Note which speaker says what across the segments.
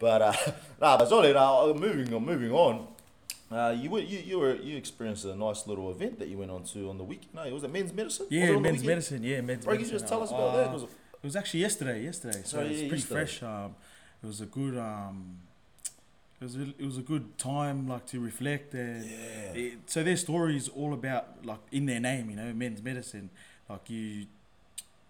Speaker 1: But uh, nah, but sorry, now moving on, moving on. Uh, you were you you were you experienced a nice little event that you went on to on the weekend. No, it was it men's medicine?
Speaker 2: Yeah, men's medicine. Yeah, men's
Speaker 1: Bro, can
Speaker 2: medicine.
Speaker 1: you just tell us
Speaker 2: Uh,
Speaker 1: about that? Was it-
Speaker 2: It was actually yesterday. Yesterday, so
Speaker 1: Oh,
Speaker 2: it's pretty
Speaker 1: yesterday.
Speaker 2: fresh. Um, it was a good. Um, it was a, it was a good time like to reflect and
Speaker 1: Yeah.
Speaker 2: it, so their story is all about like in their name, you know, men's medicine. Like you,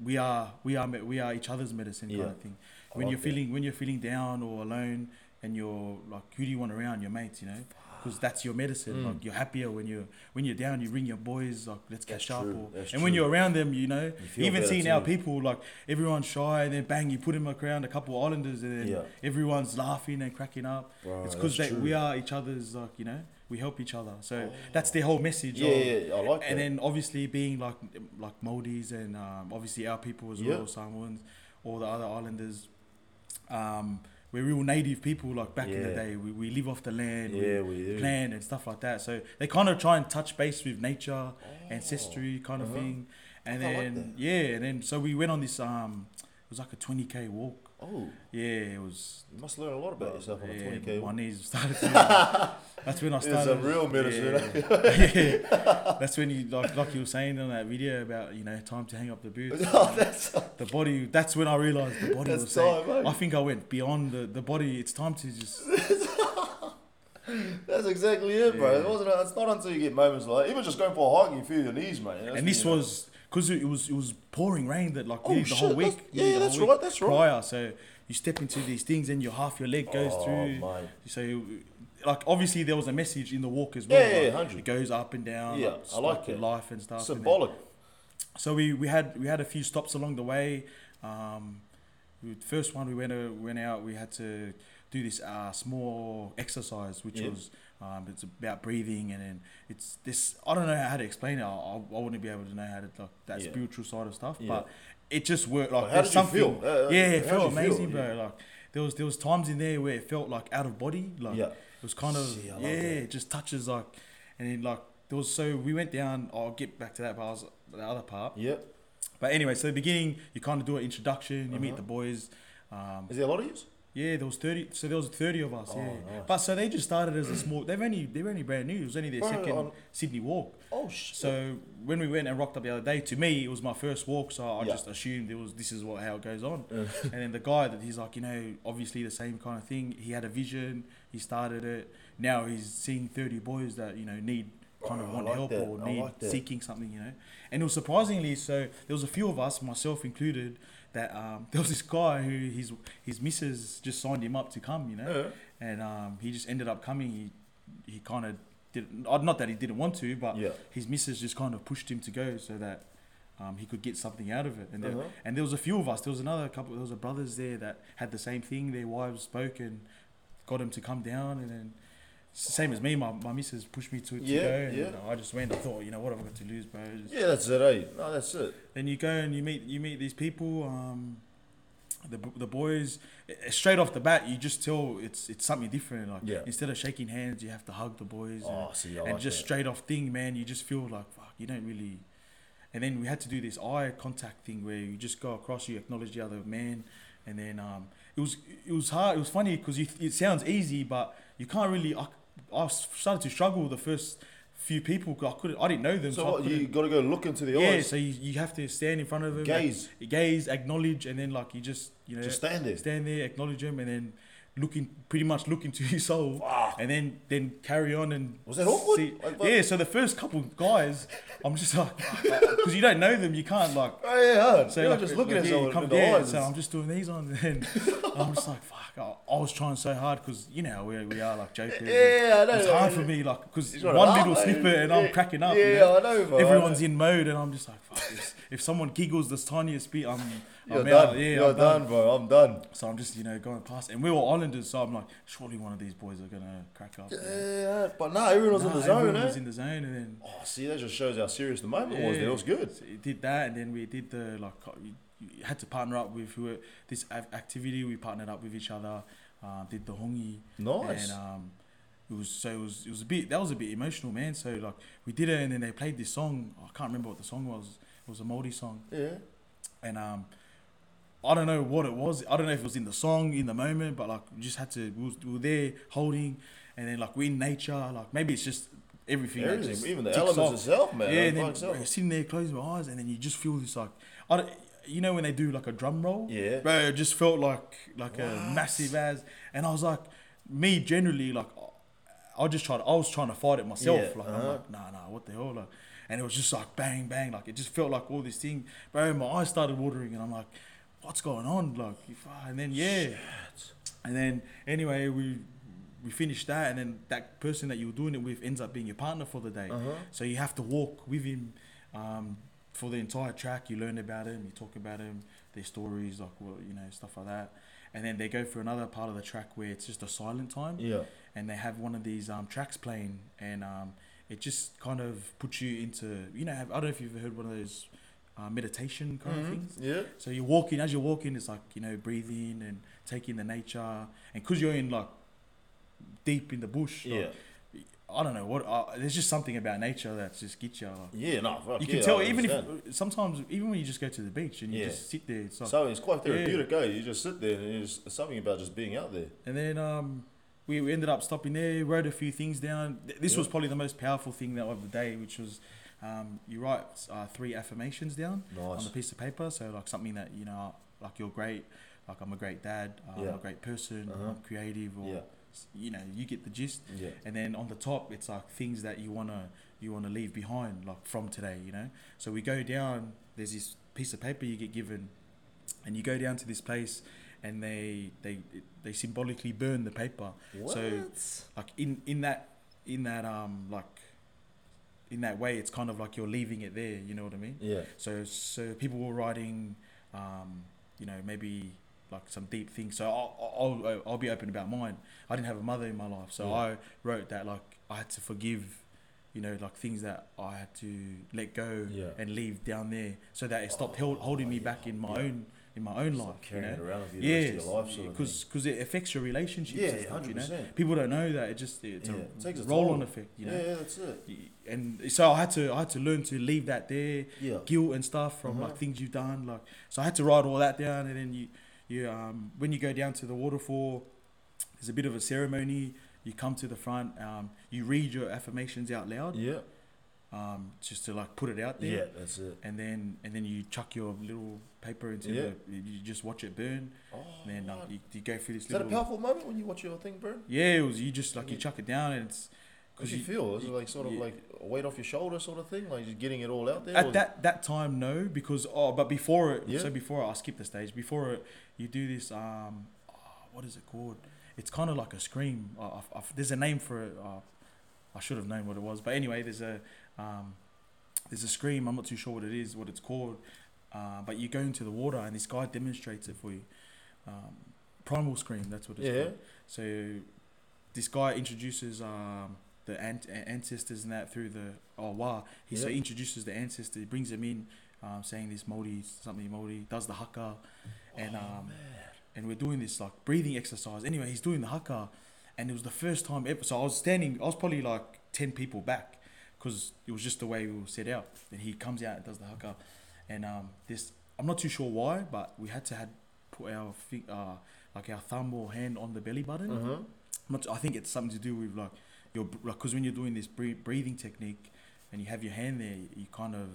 Speaker 2: we are we are we are each other's medicine kind
Speaker 1: Yeah.
Speaker 2: of thing. When
Speaker 1: like
Speaker 2: you're
Speaker 1: that.
Speaker 2: feeling when you're feeling down or alone and you're like who do you want around your mates, you know? Because that's your medicine.
Speaker 1: Mm.
Speaker 2: Like you're happier when you're when you're down. You ring your boys like let's
Speaker 1: That's
Speaker 2: catch up. Or, and when you're around them, you know,
Speaker 1: You
Speaker 2: even seeing our people like everyone's shy and then bang you put them around a couple of islanders and then
Speaker 1: Yeah.
Speaker 2: everyone's laughing and cracking up.
Speaker 1: Bro,
Speaker 2: it's because we are each other's like you know we help each other. So that's their whole message.
Speaker 1: Yeah,
Speaker 2: of-
Speaker 1: yeah, I like that.
Speaker 2: and then obviously being like like Maldives and um, obviously our people as
Speaker 1: Yeah.
Speaker 2: well, Samoans, all the other islanders. Um, we're real native people. Like back in the day, we, we live off the land,
Speaker 1: Yeah,
Speaker 2: we
Speaker 1: we
Speaker 2: plan and stuff like that. So they kind of try and touch base with nature, ancestry kind of
Speaker 1: Uh-huh.
Speaker 2: thing. And
Speaker 1: I
Speaker 2: then
Speaker 1: that.
Speaker 2: yeah, and then so we went on this um, was like a twenty k walk.
Speaker 1: Oh,
Speaker 2: Yeah, it was.
Speaker 1: you must learn a lot about yourself on a
Speaker 2: yeah,
Speaker 1: twenty k.
Speaker 2: My knees started. To, that's when I started.
Speaker 1: It's a real medicine.
Speaker 2: Yeah, yeah. That's when you like like you were saying on that video about you know time to hang up the boots.
Speaker 1: oh, that's
Speaker 2: The body. That's when I realized the body was saying.
Speaker 1: time, eh?
Speaker 2: I think I went beyond the, the body. It's time to just.
Speaker 1: that's exactly it, bro. It wasn't. It's not until you get moments like even just going for a hike, you feel your knees, mate. That's
Speaker 2: and this
Speaker 1: when you know.
Speaker 2: was because it was it was pouring rain that like
Speaker 1: Oh,
Speaker 2: nearly the whole week.
Speaker 1: that's- yeah, that's
Speaker 2: week
Speaker 1: right, that's right.
Speaker 2: Prior, so you step into these things and your half your leg goes
Speaker 1: Oh,
Speaker 2: through.
Speaker 1: mate.
Speaker 2: So, like obviously there was a message in the walk as well.
Speaker 1: Yeah, yeah, 100.
Speaker 2: It goes up and down.
Speaker 1: Yeah,
Speaker 2: like,
Speaker 1: I like it.
Speaker 2: life and stuff. and
Speaker 1: symbolic.
Speaker 2: so we, we had we had a few stops along the way. Um, we, first one we went uh, went out. We had to do this uh, small exercise, which
Speaker 1: Yeah.
Speaker 2: was um, it's about breathing, and then it's this. I don't know how to explain it. I, I, I wouldn't be able to know how to like that
Speaker 1: Yeah.
Speaker 2: spiritual side of stuff,
Speaker 1: Yeah.
Speaker 2: but it just worked. Like
Speaker 1: Well, how did you
Speaker 2: something.
Speaker 1: feel? Uh, uh,
Speaker 2: yeah, it felt
Speaker 1: did you feel?
Speaker 2: amazing, bro.
Speaker 1: Yeah.
Speaker 2: Like there was there was times in there where it felt like out of body. Like
Speaker 1: Yeah.
Speaker 2: it was kind of
Speaker 1: See,
Speaker 2: yeah,
Speaker 1: that.
Speaker 2: it just touches like, and then like there was so we went down. I'll get back to that, but I was the other part.
Speaker 1: Yep.
Speaker 2: But anyway, so the beginning, you kind of do an introduction. You meet
Speaker 1: Uh-huh.
Speaker 2: the boys. Um,
Speaker 1: Is there a lot of you?
Speaker 2: Yeah, there was thirty. So there was thirty of us.
Speaker 1: Oh,
Speaker 2: yeah,
Speaker 1: nice.
Speaker 2: but so they just started as a small. They've only they were only brand new. It was only their
Speaker 1: Bro,
Speaker 2: second
Speaker 1: on-
Speaker 2: Sydney walk.
Speaker 1: Oh shit.
Speaker 2: So when we went and rocked up the other day, to me it was my first walk. So I
Speaker 1: Yeah.
Speaker 2: just assumed it was this is what how it goes on. And then the guy that he's like, you know, obviously the same kind of thing. He had a vision. He started it. Now he's seeing thirty boys that you know need kind of
Speaker 1: Oh, I
Speaker 2: want
Speaker 1: like
Speaker 2: help
Speaker 1: that.
Speaker 2: or need
Speaker 1: like
Speaker 2: seeking something, you know. And it was surprisingly so. There was a few of us, myself included, that um, there was this guy who his his missus just signed him up to come, you know,
Speaker 1: yeah.
Speaker 2: and um, he just ended up coming. He he kind of did not that he didn't want to, but
Speaker 1: Yeah.
Speaker 2: his missus just kind of pushed him to go so that um, he could get something out of it. And there,
Speaker 1: Uh-huh.
Speaker 2: and there was a few of us. There was another couple. There was a brothers there that had the same thing. Their wives spoke and got him to come down. And then it's the same as me. My my missus pushed me to, to
Speaker 1: Yeah,
Speaker 2: go. And
Speaker 1: yeah.
Speaker 2: I just went. I thought, you know, what have I got to lose, bro? Just-
Speaker 1: Yeah, that's it, eh? No, that's it.
Speaker 2: Then you go and you meet you meet these people. Um, the, the boys eh, straight off the bat you just tell it's it's something different like
Speaker 1: Yeah.
Speaker 2: instead of shaking hands you have to hug the boys and-
Speaker 1: Oh, see, I
Speaker 2: and
Speaker 1: like
Speaker 2: just
Speaker 1: that.
Speaker 2: straight off thing, man, you just feel like fuck, you don't really. And then we had to do this eye contact thing where you just go across, you acknowledge the other man, and then um, it was it was hard. It was funny because it sounds easy, but you can't really. I, I started to struggle with the first few people. 'cause I couldn't. I didn't know them.
Speaker 1: So
Speaker 2: I
Speaker 1: what, you got to go look into the
Speaker 2: yeah,
Speaker 1: eyes.
Speaker 2: Yeah, so you, you have to stand in front of them,
Speaker 1: Gaze.
Speaker 2: ac- gaze, acknowledge, and then like you just you know
Speaker 1: Just stand there.
Speaker 2: stand there, acknowledge them, and then looking pretty much look into his soul, and then then carry on and
Speaker 1: Was that awkward?
Speaker 2: see-
Speaker 1: Like,
Speaker 2: yeah, so the first couple guys, I'm just like because you don't know them, you can't like.
Speaker 1: Oh, yeah, hard.
Speaker 2: So
Speaker 1: You're
Speaker 2: like,
Speaker 1: just looking
Speaker 2: like,
Speaker 1: at
Speaker 2: yeah,
Speaker 1: someone
Speaker 2: come-
Speaker 1: in the
Speaker 2: yeah,
Speaker 1: eyes.
Speaker 2: So I'm just doing these on, and I'm just like, fuck. I, I was trying so hard because you know we, we are like jokers.
Speaker 1: Yeah, I know,
Speaker 2: It's hard for me, like because one
Speaker 1: trying
Speaker 2: little snippet and I'm cracking up.
Speaker 1: yeah,
Speaker 2: you know?
Speaker 1: I know, bro,
Speaker 2: Everyone's
Speaker 1: know.
Speaker 2: in mode, and I'm just like, fuck. If, if someone giggles the tiniest bit, I'm,
Speaker 1: You're
Speaker 2: I'm
Speaker 1: done.
Speaker 2: out. Yeah,
Speaker 1: You're
Speaker 2: I'm
Speaker 1: done, bro. I'm done.
Speaker 2: So I'm just you know going past, and we were Islanders, so I'm like, surely one of these boys are gonna crack up.
Speaker 1: Yeah, but no, everyone was
Speaker 2: Nah,
Speaker 1: in the zone,
Speaker 2: everyone
Speaker 1: eh?
Speaker 2: was in the zone, and then
Speaker 1: Oh, see, that just shows how serious the moment was. It was good.
Speaker 2: So it did that, and then we did the like had to partner up with who this activity. We partnered up with each other. Uh, did the hongi.
Speaker 1: Nice.
Speaker 2: And um, it was so it was it was a bit that was a bit emotional, man. So like we did it, and then they played this song. I can't remember what the song was. It was a Māori song,
Speaker 1: Yeah.
Speaker 2: and um, I don't know what it was. I don't know if it was in the song, in the moment, but like we just had to. We, was, we were there holding, and then like we're in nature. Like maybe it's just everything.
Speaker 1: Everything, even the elements
Speaker 2: off.
Speaker 1: itself, man.
Speaker 2: Yeah, and then
Speaker 1: itself.
Speaker 2: sitting there, closing my eyes, and then you just feel this like, I don't, you know when they do like a drum roll.
Speaker 1: Yeah.
Speaker 2: Bro, it just felt like like a massive as, and I was like, me generally like, I just tried. I was trying to fight it myself.
Speaker 1: Yeah,
Speaker 2: Like I'm
Speaker 1: uh-huh.
Speaker 2: like, nah, nah, what the hell, like, and it was just like bang, bang, like it just felt like all this thing, bro. My eyes started watering, and I'm like, what's going on, like, if I, and then yeah, and then anyway we. We finished that, and then that person that you were doing it with ends up being your partner for the day.
Speaker 1: Uh-huh.
Speaker 2: So you have to walk with him um, for the entire track. You learn about them, you talk about them, their stories, like well, you know, stuff like that. And then they go for another part of the track where it's just a silent time,
Speaker 1: Yeah.
Speaker 2: and they have one of these um, tracks playing, and um, it just kind of puts you into, you know, have, I don't know if you've heard one of those uh, meditation kind of
Speaker 1: Mhm.
Speaker 2: things.
Speaker 1: Yeah.
Speaker 2: So you're walking, as you're walking, it's like you know, breathing and taking the nature, and because you're in like deep in the bush, like,
Speaker 1: Yeah.
Speaker 2: I don't know what. Uh, there's just something about nature that just gets you. Like,
Speaker 1: Yeah, no, fuck
Speaker 2: you
Speaker 1: yeah,
Speaker 2: can tell
Speaker 1: I
Speaker 2: even
Speaker 1: understand.
Speaker 2: if sometimes even when you just go to the beach and you
Speaker 1: Yeah.
Speaker 2: just sit there, it's like,
Speaker 1: So it's quite
Speaker 2: Yeah.
Speaker 1: therapeutic, eh? You just sit there and it's it's something about just being out there.
Speaker 2: and then um, we, we ended up stopping there, wrote a few things down. Th- This was probably the most powerful thing that of the day, which was um, you write uh, three affirmations down on
Speaker 1: Nice.
Speaker 2: a piece of paper. So like something that you know, like you're great, like I'm a great dad, I'm a great person,
Speaker 1: Uh-huh.
Speaker 2: I'm creative, or
Speaker 1: Yeah.
Speaker 2: You know, you get the gist.
Speaker 1: Yeah.
Speaker 2: and then on the top it's like things that you wanna you wanna leave behind like from today you know so we go down there's this piece of paper you get given and you go down to this place and they they they symbolically burn the paper
Speaker 1: What?
Speaker 2: So- like in in that in that um like in that way it's kind of like you're leaving it there you know what i mean
Speaker 1: yeah.
Speaker 2: so so people were writing, um, you know, maybe like some deep things. So I'll, I'll I'll be open about mine. I didn't have a mother in my life, so
Speaker 1: Yeah.
Speaker 2: I wrote that like I had to forgive, you know, like things that I had to let go
Speaker 1: Yeah.
Speaker 2: and leave down there, so that it stopped held,
Speaker 1: Oh,
Speaker 2: holding me back in my
Speaker 1: yeah.
Speaker 2: own in my own
Speaker 1: Stop
Speaker 2: life. You
Speaker 1: carrying
Speaker 2: know?
Speaker 1: it around with you the
Speaker 2: Yeah,
Speaker 1: rest of your life,
Speaker 2: because
Speaker 1: thing.
Speaker 2: it affects your relationships.
Speaker 1: Yeah,
Speaker 2: and stuff, you know?
Speaker 1: 100%.
Speaker 2: People don't know that it just it's
Speaker 1: Yeah,
Speaker 2: a
Speaker 1: it takes a
Speaker 2: roll-on effect. You know,
Speaker 1: Yeah, yeah, that's it.
Speaker 2: and so I had to I had to learn to leave that there
Speaker 1: Yeah.
Speaker 2: guilt and stuff from
Speaker 1: Uh-huh.
Speaker 2: like things you've done like so I had to write all that down and then you you um when you go down to the waterfall there's a bit of a ceremony you come to the front um you read your affirmations out loud
Speaker 1: Yeah.
Speaker 2: um just to like put it out there
Speaker 1: Yeah, that's it.
Speaker 2: and then and then you chuck your little paper into
Speaker 1: Yeah.
Speaker 2: the you just watch it burn
Speaker 1: Oh,
Speaker 2: and then uh, you, you go through this
Speaker 1: Is that a powerful moment when you watch your thing burn?
Speaker 2: yeah it was you just like you chuck it down and it's
Speaker 1: How do you feel? Is it like sort of
Speaker 2: yeah.
Speaker 1: like a weight off your shoulder sort of thing? Like just getting it all out there?
Speaker 2: At that that time, no, because oh, but before it,
Speaker 1: Yeah.
Speaker 2: so before I skip the stage. Before it, you do this. Um, oh, what is it called? It's kind of like a scream. Uh, I, I, there's a name for it. Uh, I should have known what it was, but anyway, there's a um, there's a scream. I'm not too sure what it is, what it's called. Uh, but you go into the water, and this guy demonstrates it for you. Um, primal scream. That's what it's
Speaker 1: Yeah.
Speaker 2: called. So this guy introduces um, the ant- ancestors and that through the oh wow. He so he introduces the ancestor, he brings them in, um, saying this Māori something Māori does the haka, and
Speaker 1: Oh,
Speaker 2: um, and we're doing this like breathing exercise. Anyway, he's doing the haka, and it was the first time ever. So I was standing, I was probably like ten people back, because it was just the way we were set out. And he comes out and does the haka, and um, this I'm not too sure why, but we had to had put our uh, like our thumb or hand on the belly button.
Speaker 1: Uh-huh.
Speaker 2: Not, I think it's something to do with like your because when you're doing this breathing technique and you have your hand there, you kind of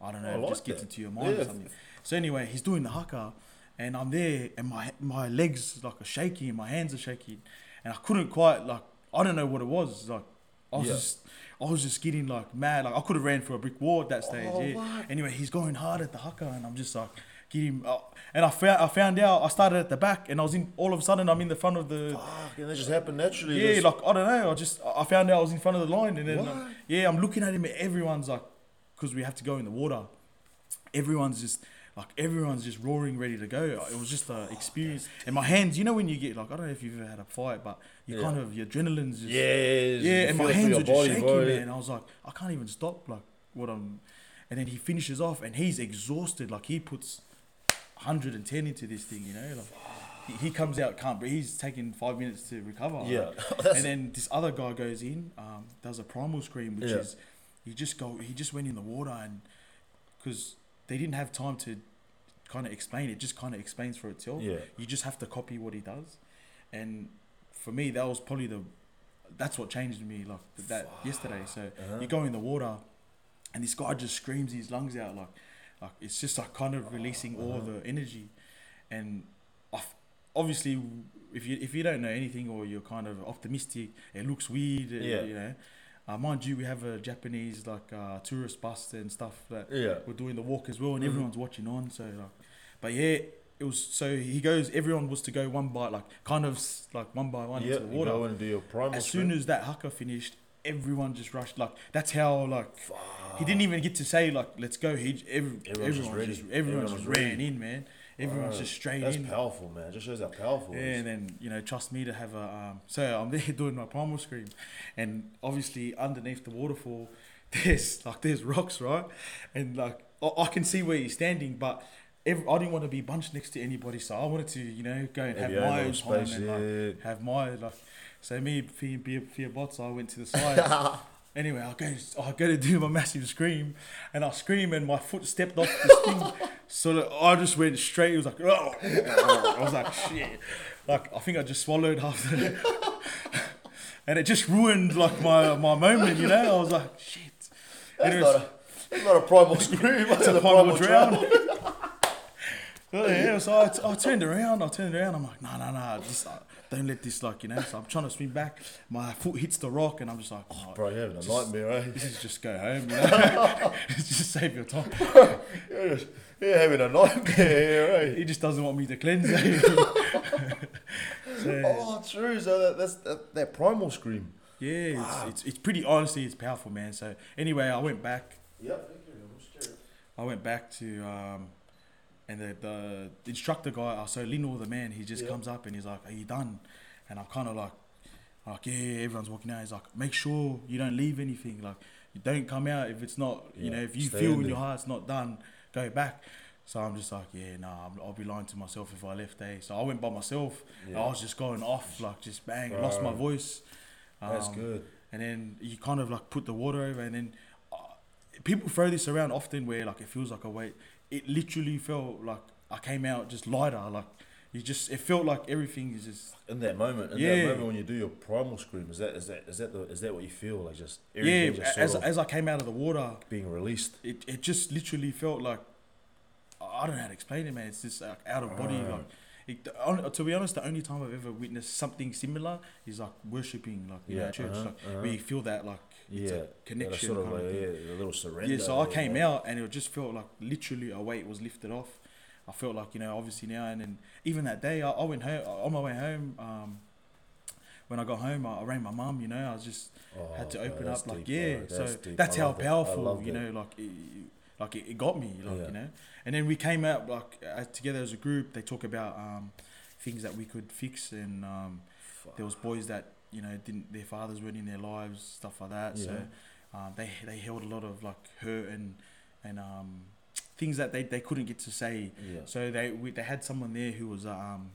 Speaker 2: I don't know,
Speaker 1: I
Speaker 2: it
Speaker 1: like
Speaker 2: just gets
Speaker 1: that.
Speaker 2: into your mind or something. So anyway, he's doing the haka, and I'm there, and my my legs like are shaking, and my hands are shaking, and I couldn't quite like I don't know what it was. Like I was
Speaker 1: Yeah.
Speaker 2: just I was just getting like mad. Like I could have ran for a brick wall at that stage.
Speaker 1: Oh,
Speaker 2: yeah.
Speaker 1: what?
Speaker 2: Anyway, he's going hard at the haka, and I'm just like. Get him, uh, and I found I found out I started at the back, and I was in. All of a sudden, I'm in the front of the
Speaker 1: Fuck, and that just happened naturally.
Speaker 2: yeah,
Speaker 1: just-
Speaker 2: like I don't know. I just I found out I was in front of the line, and then uh, yeah, I'm looking at him. and Everyone's like, because we have to go in the water. Everyone's just like everyone's just roaring, ready to go. It was just an experience. And my hands, you know, when you get like I don't know if you've ever had a fight, but you
Speaker 1: Yeah.
Speaker 2: kind of your adrenaline's just
Speaker 1: yeah, yeah,
Speaker 2: yeah, and my hands are just shaking,
Speaker 1: bro.
Speaker 2: man. I was like, I can't even stop, like what I'm. And then he finishes off, and he's exhausted. Like he puts 110 into this thing, you know. Like he, comes out, can't breathe. He's taking five minutes to recover.
Speaker 1: Yeah,
Speaker 2: and then this other guy goes in, um, does a primal scream, which
Speaker 1: Yeah.
Speaker 2: is he just go, he just went in the water, and because they didn't have time to kind of explain. It just kind of explains for itself.
Speaker 1: Yeah.
Speaker 2: You just have to copy what he does, and for me, that was probably the that's what changed me like that yesterday. So
Speaker 1: Uh-huh.
Speaker 2: you go in the water, and this guy just screams his lungs out like like it's just like kind of releasing all
Speaker 1: Uh-huh.
Speaker 2: the energy, and obviously if you if you don't know anything or you're kind of optimistic, it looks weird.
Speaker 1: Yeah.
Speaker 2: You know. Uh, mind you, we have a Japanese like uh, tourist bus and stuff that
Speaker 1: Yeah.
Speaker 2: we're doing the walk as well, and
Speaker 1: Mhm.
Speaker 2: everyone's watching on. So like, but yeah, it was so he goes. Everyone was to go one by like kind of like one by one
Speaker 1: Yeah.
Speaker 2: into the
Speaker 1: You
Speaker 2: water.
Speaker 1: go and do your primal
Speaker 2: As soon as that haka finished, everyone just rushed. Like that's how like he didn't even get to say like let's go. He every,
Speaker 1: Everyone's just
Speaker 2: everyone just everyone
Speaker 1: Everyone
Speaker 2: just ran
Speaker 1: ready.
Speaker 2: in, man. Everyone's just straight
Speaker 1: That's
Speaker 2: in.
Speaker 1: powerful, man. It just shows how powerful.
Speaker 2: Yeah, and then you know, trust me to have a. Um, so I'm there doing my primal scream, and obviously underneath the waterfall, there's like there's rocks, right? And like I, I can see where you're standing, but every, I didn't want to be bunched next to anybody, so I wanted to you know go and have my own time
Speaker 1: space,
Speaker 2: and like have my like. So me, Fia, Fia, Bots, I went to the side. Anyway, I go, I go to do my massive scream, and I scream, and my foot stepped off this thing, so I just went straight. It was like, oh, I was like, shit, like I think I just swallowed half the, and it just ruined like my my moment, you know. I was like, shit.
Speaker 1: That's
Speaker 2: Anyways,
Speaker 1: not a, that's not a primal scream. That's a
Speaker 2: primal
Speaker 1: primal
Speaker 2: drown.
Speaker 1: drown.
Speaker 2: Yeah, so I, I turned around, I turned around, I'm like, no, no, no, just uh, don't let this, like, you know. So I'm trying to swing back, my foot hits the rock, and I'm just like, oh,
Speaker 1: Bro, you're having a nightmare, eh?
Speaker 2: this is just go home, you know. just save your time.
Speaker 1: You're, just, you're having a nightmare here, eh?
Speaker 2: He just doesn't want me to cleanse it. so,
Speaker 1: Oh, true. So that, that's that, that primal scream.
Speaker 2: yeah, it's, it's it's pretty honestly, it's powerful, man. So anyway, I went back.
Speaker 1: Yep.
Speaker 2: I went back to um, and the, the instructor guy. uh, So Lino, the man, he just
Speaker 1: Yeah.
Speaker 2: comes up and he's like, "Are you done?" And I'm kind of like, like yeah, everyone's walking out. He's like, "Make sure you don't leave anything. Like, you don't come out if it's not, you know, if you
Speaker 1: stay
Speaker 2: feel
Speaker 1: in
Speaker 2: in your heart it's not done, go back." So I'm just like, yeah, nah, I'm, I'll be lying to myself if I left. Eh? So I went by myself.
Speaker 1: Yeah.
Speaker 2: I was just going off, like just bang, lost my
Speaker 1: Bro.
Speaker 2: voice.
Speaker 1: That's
Speaker 2: Um,
Speaker 1: good.
Speaker 2: and then you kind of like put the water over and then uh, people throw this around often where like it feels like a weight it literally felt like i came out just lighter like you just it felt like everything is just
Speaker 1: In that moment, in that
Speaker 2: Yeah.
Speaker 1: moment when you do your primal scream, is that is that is that the, is that what you feel like? Just
Speaker 2: yeah
Speaker 1: just
Speaker 2: as, as i came out of the water
Speaker 1: being released.
Speaker 2: it, it just literally felt like i don't know how to explain it man it's just like out of body
Speaker 1: Right.
Speaker 2: like it, on- to be honest the only time i've ever witnessed something similar is like worshipping like in
Speaker 1: Yeah,
Speaker 2: our church
Speaker 1: uh-huh,
Speaker 2: like
Speaker 1: uh-huh.
Speaker 2: where you feel that like it's
Speaker 1: Yeah,
Speaker 2: a connection
Speaker 1: sort of like, yeah, a little surrender.
Speaker 2: Yeah, so I came out and it just felt like literally a weight was lifted off. I felt like you know, obviously now and then even that day, I, I went home on my way home. Um, when I got home, I, I rang my mum. You know, I was just
Speaker 1: Oh,
Speaker 2: had to open
Speaker 1: that's
Speaker 2: up like
Speaker 1: deep,
Speaker 2: yeah.
Speaker 1: bro,
Speaker 2: so
Speaker 1: deep.
Speaker 2: that's
Speaker 1: I
Speaker 2: how
Speaker 1: love that. I
Speaker 2: powerful you know, like it, like it, it got me, like
Speaker 1: Yeah.
Speaker 2: you know. And then we came out like uh, together as a group. They talk about um, things that we could fix, and um, there was boys that you know didn't their fathers weren't in their lives, stuff like that. So um, they they held a lot of like hurt and and um, things that they, they couldn't get to say.
Speaker 1: Yeah.
Speaker 2: So they we, they had someone there who was um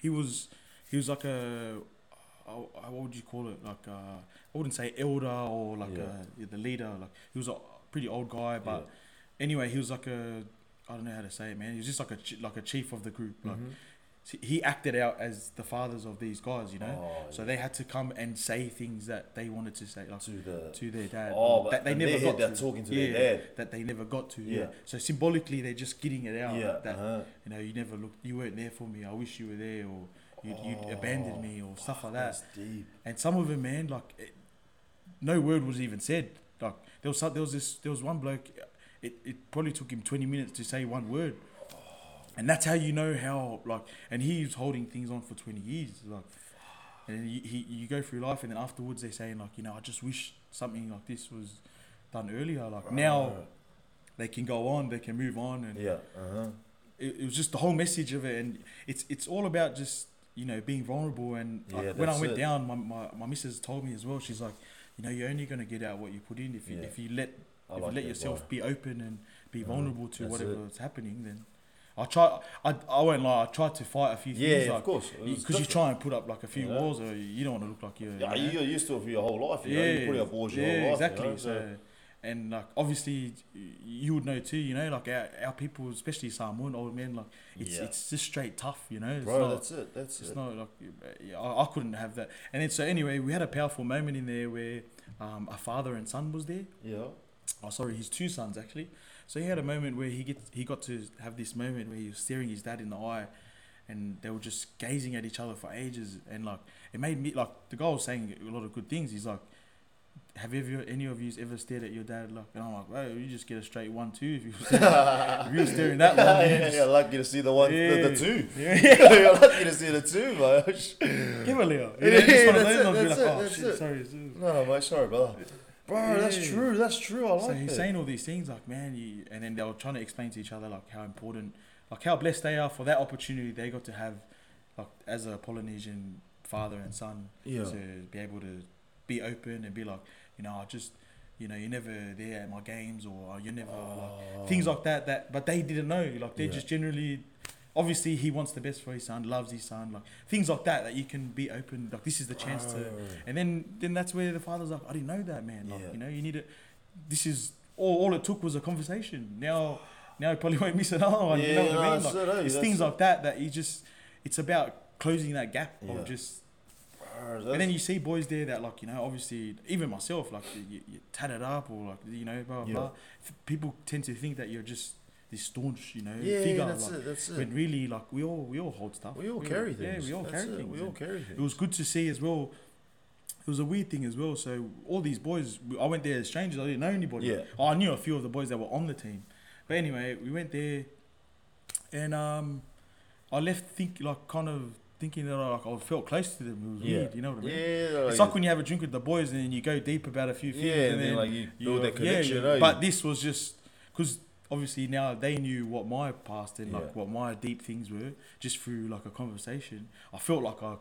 Speaker 2: he was he was like a uh, what would you call it like uh, I wouldn't say elder or like
Speaker 1: Yeah.
Speaker 2: uh the leader like he was a pretty old guy but anyway he was like a I don't know how to say it man he was just like a like a chief of the group like
Speaker 1: Mhm.
Speaker 2: He acted out as the fathers of these guys you know
Speaker 1: Oh,
Speaker 2: so
Speaker 1: yeah.
Speaker 2: they had to come and say things that they wanted to say like
Speaker 1: to the
Speaker 2: to their dad
Speaker 1: oh, but
Speaker 2: that they never got to
Speaker 1: talking to
Speaker 2: yeah,
Speaker 1: their dad.
Speaker 2: that they never got to.
Speaker 1: Yeah.
Speaker 2: Yeah. So symbolically, they're just getting it out.
Speaker 1: Yeah.
Speaker 2: That
Speaker 1: uh-huh.
Speaker 2: you know, you never looked, you weren't there for me. I wish you were there, or you'd,
Speaker 1: Oh,
Speaker 2: you'd abandoned me, or stuff like that.
Speaker 1: Deep.
Speaker 2: And some of them, man, like it, no word was even said. Like there was some, there was this there was one bloke. It, it probably took him twenty minutes to say one word. And that's how you know how like, and he's holding things on for twenty years, like, and then you, he you go through life, and then afterwards they're saying like, you know, I just wish something like this was done earlier. Like now they can go on, they can move on, and
Speaker 1: Yeah. Uh-huh.
Speaker 2: it, it was just the whole message of it, and it's it's all about just you know being vulnerable. And like,
Speaker 1: Yeah,
Speaker 2: when I went
Speaker 1: it.
Speaker 2: down, my, my my missus told me as well. She's like, you know, you're only gonna get out what you put in. If you
Speaker 1: Yeah.
Speaker 2: if you let
Speaker 1: I
Speaker 2: if you let yourself
Speaker 1: bro.
Speaker 2: be open and be
Speaker 1: Mhm,
Speaker 2: vulnerable to
Speaker 1: that's
Speaker 2: whatever's happening, then I try. I I won't lie. I tried to fight a few
Speaker 1: Yeah,
Speaker 2: things
Speaker 1: of
Speaker 2: like
Speaker 1: course.
Speaker 2: Because you try and put up like a few
Speaker 1: Yeah.
Speaker 2: walls, or you don't want to look like you're.
Speaker 1: Yeah,
Speaker 2: you know?
Speaker 1: you're used to it for your whole life. You know? You're putting up walls your
Speaker 2: yeah,
Speaker 1: whole life.
Speaker 2: exactly.
Speaker 1: You know?
Speaker 2: So, and like obviously you would know too. You know, like our, our people, especially Samoan old men, like it's
Speaker 1: Yeah.
Speaker 2: it's just straight tough. You know, it's
Speaker 1: Bro,
Speaker 2: not,
Speaker 1: that's it. That's
Speaker 2: it's
Speaker 1: it.
Speaker 2: not like yeah, I, I couldn't have that. And then so anyway, we had a powerful moment in there where um, a father and son was there.
Speaker 1: Yeah.
Speaker 2: Oh, sorry, his two sons actually. So he had a moment where he gets he got to have this moment where he was staring his dad in the eye, and they were just gazing at each other for ages. And like it made me like the guy was saying a lot of good things. He's like, "Have ever any of you ever stared at your dad?" Like, and I'm like, "Well, you just get a straight one two if you were staring, if you were staring that long."
Speaker 1: yeah,
Speaker 2: you
Speaker 1: yeah, lucky to see the one, the, the
Speaker 2: Yeah.
Speaker 1: two.
Speaker 2: Yeah.
Speaker 1: You're lucky to see the two, man.
Speaker 2: Give a Leo.
Speaker 1: Yeah,
Speaker 2: You know, one of
Speaker 1: that's it, that's it,
Speaker 2: "Oh
Speaker 1: that's it."
Speaker 2: sorry." sorry."
Speaker 1: No, mate, sorry, brother. Bro, that's true. That's true. I like it.
Speaker 2: so he's
Speaker 1: that.
Speaker 2: saying all these things like, man, you, and then they were trying to explain to each other like how important, like how blessed they are for that opportunity they got to have, like as a Polynesian father and son
Speaker 1: Yeah.
Speaker 2: to be able to be open and be like, you know, I just, you know, you're never there at my games or you're never like things oh. like that. That but they didn't know. Like they
Speaker 1: Oh. Yeah.
Speaker 2: just generally. Obviously, he wants the best for his son, loves his son, like things like that. That you can be open. Like this is the chance to, and then then that's where the father's like, I didn't know that, man. Like
Speaker 1: Yeah.
Speaker 2: you know, you need it. This is all. All it took was a conversation. Now, now he probably won't miss another one. you know what
Speaker 1: no,
Speaker 2: I mean? Like,
Speaker 1: it,
Speaker 2: it's things
Speaker 1: it.
Speaker 2: like that that you just. It's about closing that gap
Speaker 1: Yeah.
Speaker 2: of just.
Speaker 1: Bro,
Speaker 2: And then you see boys there that like you know obviously even myself like you, you tatted up or like you know blah blah.
Speaker 1: Yeah.
Speaker 2: blah. People tend to think that you're just this staunch you know
Speaker 1: yeah,
Speaker 2: figure.
Speaker 1: that's
Speaker 2: like,
Speaker 1: it. That's it.
Speaker 2: But really, like we all we all hold stuff.
Speaker 1: we all carry things.
Speaker 2: Yeah, we all
Speaker 1: That's
Speaker 2: carry
Speaker 1: it,
Speaker 2: things.
Speaker 1: We all
Speaker 2: and
Speaker 1: carry things.
Speaker 2: It was good to see as well. It was a weird thing as well. So all these boys, I went there as strangers. I didn't know anybody.
Speaker 1: Yeah.
Speaker 2: Oh, I knew a few of the boys that were on the team, but anyway, we went there, and um, I left think like kind of thinking that like I felt close to them. It was
Speaker 1: Yeah.
Speaker 2: weird. You know what I mean?
Speaker 1: Yeah,
Speaker 2: It's like when you have a drink with the boys and then you go deep about a few things.
Speaker 1: yeah,
Speaker 2: and
Speaker 1: and
Speaker 2: then
Speaker 1: then like you build that connection.
Speaker 2: Yeah,
Speaker 1: eh?
Speaker 2: but this was just because obviously now they knew what my past and like what my deep things were just through like a conversation. I felt like I.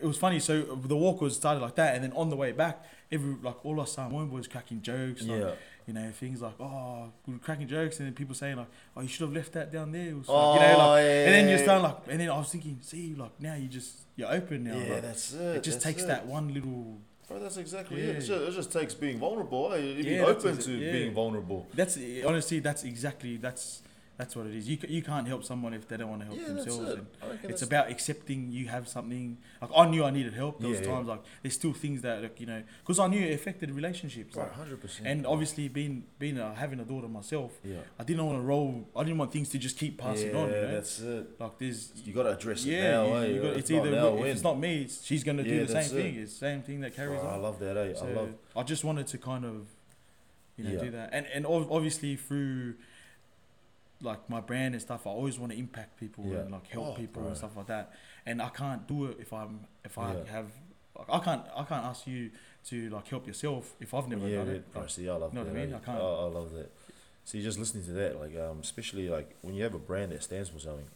Speaker 2: It was funny. So the walk was started like that, and then on the way back, every like all our Samoan boys cracking jokes. Like,
Speaker 1: yeah.
Speaker 2: you know things like oh we were cracking jokes, and then people saying like oh you should have left that down there. Was, like,
Speaker 1: Oh,
Speaker 2: you know, like,
Speaker 1: yeah,
Speaker 2: and then you're starting like, and then I was thinking, see, like now you just you're open now.
Speaker 1: Yeah,
Speaker 2: like,
Speaker 1: that's it.
Speaker 2: it just takes
Speaker 1: it.
Speaker 2: that one little
Speaker 1: Bro, that's exactly
Speaker 2: Yeah.
Speaker 1: it. It just, it just takes being vulnerable. Eh? You be
Speaker 2: Yeah,
Speaker 1: open to
Speaker 2: yeah.
Speaker 1: being vulnerable.
Speaker 2: That's honestly, that's exactly that's that's what it is. You you can't help someone if they don't want to help
Speaker 1: Yeah, that's
Speaker 2: themselves.
Speaker 1: it.
Speaker 2: And
Speaker 1: I reckon
Speaker 2: it's about accepting you have something. Like I knew I needed help. There was
Speaker 1: Yeah, yeah.
Speaker 2: times like there's still things that like you know because I knew it affected relationships.
Speaker 1: Bro,
Speaker 2: Like,
Speaker 1: hundred percent.
Speaker 2: and obviously being being uh, having a daughter myself,
Speaker 1: yeah,
Speaker 2: I didn't want to roll. I didn't want things to just keep passing
Speaker 1: yeah,
Speaker 2: on. You know?
Speaker 1: that's it.
Speaker 2: like there's
Speaker 1: You got to address it
Speaker 2: yeah,
Speaker 1: now.
Speaker 2: you,
Speaker 1: eh?
Speaker 2: you got,
Speaker 1: If
Speaker 2: it's
Speaker 1: not
Speaker 2: either
Speaker 1: now,
Speaker 2: if it's not me, it's, she's gonna do the same
Speaker 1: it.
Speaker 2: thing. It's the same thing that carries
Speaker 1: Bro, I love that. Eh?
Speaker 2: So
Speaker 1: I love.
Speaker 2: I just wanted to kind of, you know,
Speaker 1: Yeah.
Speaker 2: do that, and and ob- obviously through, like my brand and stuff, I always want to impact people
Speaker 1: Yeah.
Speaker 2: and like help
Speaker 1: Oh,
Speaker 2: people
Speaker 1: bro.
Speaker 2: and stuff like that. And I can't do it if I'm if I
Speaker 1: Yeah.
Speaker 2: have, like, I can't I can't ask you to like help yourself if I've never
Speaker 1: yeah,
Speaker 2: done it.
Speaker 1: bro, see, I love you
Speaker 2: know
Speaker 1: that.
Speaker 2: what I mean?
Speaker 1: eh?
Speaker 2: I can't-
Speaker 1: I, I love that. See, just listening to that, like, um, especially like when you have a brand that stands for something,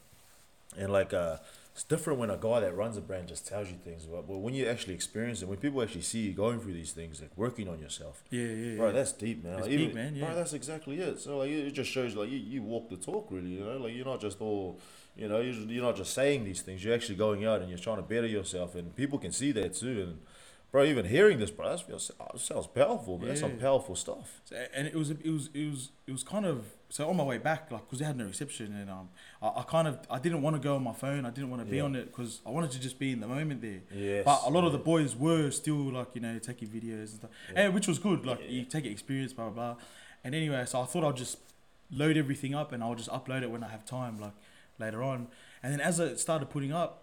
Speaker 1: and like, uh, it's different when a guy that runs a brand just tells you things. But, but when you actually experience it, when people actually see you going through these things, like working on yourself,
Speaker 2: yeah, yeah,
Speaker 1: bro,
Speaker 2: yeah.
Speaker 1: that's deep, man.
Speaker 2: It's
Speaker 1: Like,
Speaker 2: deep,
Speaker 1: even-
Speaker 2: man, yeah.
Speaker 1: Bro, that's exactly it. So like, it just shows like you, you walk the talk, really. You know, like you're not just all, you know, you're, you're not just saying these things. You're actually going out and you're trying to better yourself, and people can see that too. And bro, even hearing this, bro, that sounds powerful. Man. That's some powerful stuff.
Speaker 2: And it was it was it was it was kind of so on my way back like because they had no reception and um I, I kind of I didn't want to go on my phone I didn't want to be
Speaker 1: Yeah.
Speaker 2: on it because I wanted to just be in the moment there
Speaker 1: Yes.
Speaker 2: but a lot of the boys were still like you know taking videos and stuff
Speaker 1: Yeah.
Speaker 2: and which was good like
Speaker 1: Yeah.
Speaker 2: you take experience blah blah blah and anyway so I thought I'd just load everything up and I'll just upload it when I have time like later on and then as I started putting up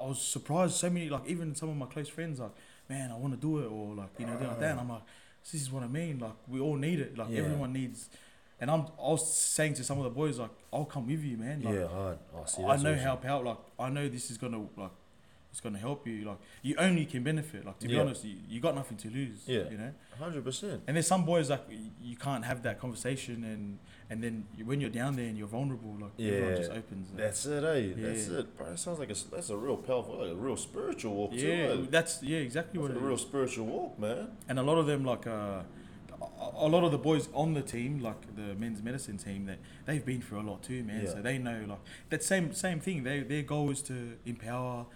Speaker 2: I was surprised so many like even some of my close friends like man I want to do it or like you know doing like that and I'm like this is what I mean like we all need it like
Speaker 1: Yeah.
Speaker 2: everyone needs and I'm I was saying to some of the boys like I'll come with you man like
Speaker 1: yeah, hard. Oh, see,
Speaker 2: I know
Speaker 1: awesome.
Speaker 2: how how like I know this is gonna like it's gonna help you like you only can benefit like to be
Speaker 1: Yeah.
Speaker 2: honest you, you got nothing to lose
Speaker 1: Yeah.
Speaker 2: you know
Speaker 1: Hundred percent.
Speaker 2: and there's some boys like you can't have that conversation and and then you, when you're down there and you're vulnerable like everyone
Speaker 1: Yeah,
Speaker 2: just opens like,
Speaker 1: That's it, eh? That's
Speaker 2: Yeah.
Speaker 1: it, bro. That sounds like a that's a real powerful, like a real spiritual walk too.
Speaker 2: yeah
Speaker 1: eh?
Speaker 2: that's yeah exactly
Speaker 1: That's
Speaker 2: what
Speaker 1: a
Speaker 2: it
Speaker 1: real
Speaker 2: is
Speaker 1: spiritual walk, man.
Speaker 2: and a lot of them like uh a- lot of the boys on the team, like the men's medicine team, that they've been through a lot too, man.
Speaker 1: Yeah.
Speaker 2: So they know like that same same thing. They their goal is to empower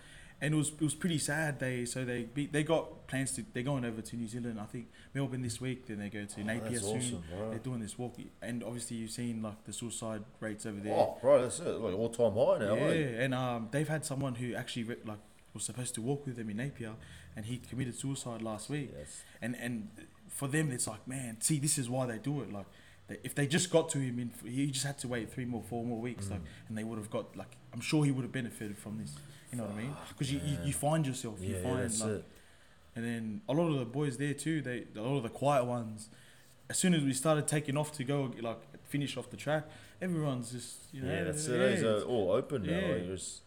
Speaker 2: and it was it was pretty sad. They so they beat, they got plans to they're going over to New Zealand. I think Melbourne this week. Then they go to
Speaker 1: Oh,
Speaker 2: Napier soon.
Speaker 1: awesome.
Speaker 2: They're doing this walk, and obviously you've seen like the suicide rates over there.
Speaker 1: Oh, bro, that's it. Like all time high now.
Speaker 2: yeah,
Speaker 1: eh?
Speaker 2: and um, they've had someone who actually re- like was supposed to walk with them in Napier, and he committed suicide last week.
Speaker 1: Yes.
Speaker 2: And and for them, it's like, man, see, this is why they do it. Like, they, if they just got to him, in, he just had to wait three more, four more weeks, like, mm. and they would have got like, I'm sure he would have benefited from this. You know what I mean? Ah, because you, you, you find yourself, you
Speaker 1: Yeah, yeah,
Speaker 2: find
Speaker 1: that's
Speaker 2: like,
Speaker 1: it.
Speaker 2: and then a lot of the boys there too. They a lot of the quiet ones. As soon as we started taking off to go like finish off the track, everyone's just you know
Speaker 1: Yeah, that's
Speaker 2: yeah,
Speaker 1: it. Eh?
Speaker 2: It's
Speaker 1: it's- all open now.
Speaker 2: yeah.
Speaker 1: Like, it's-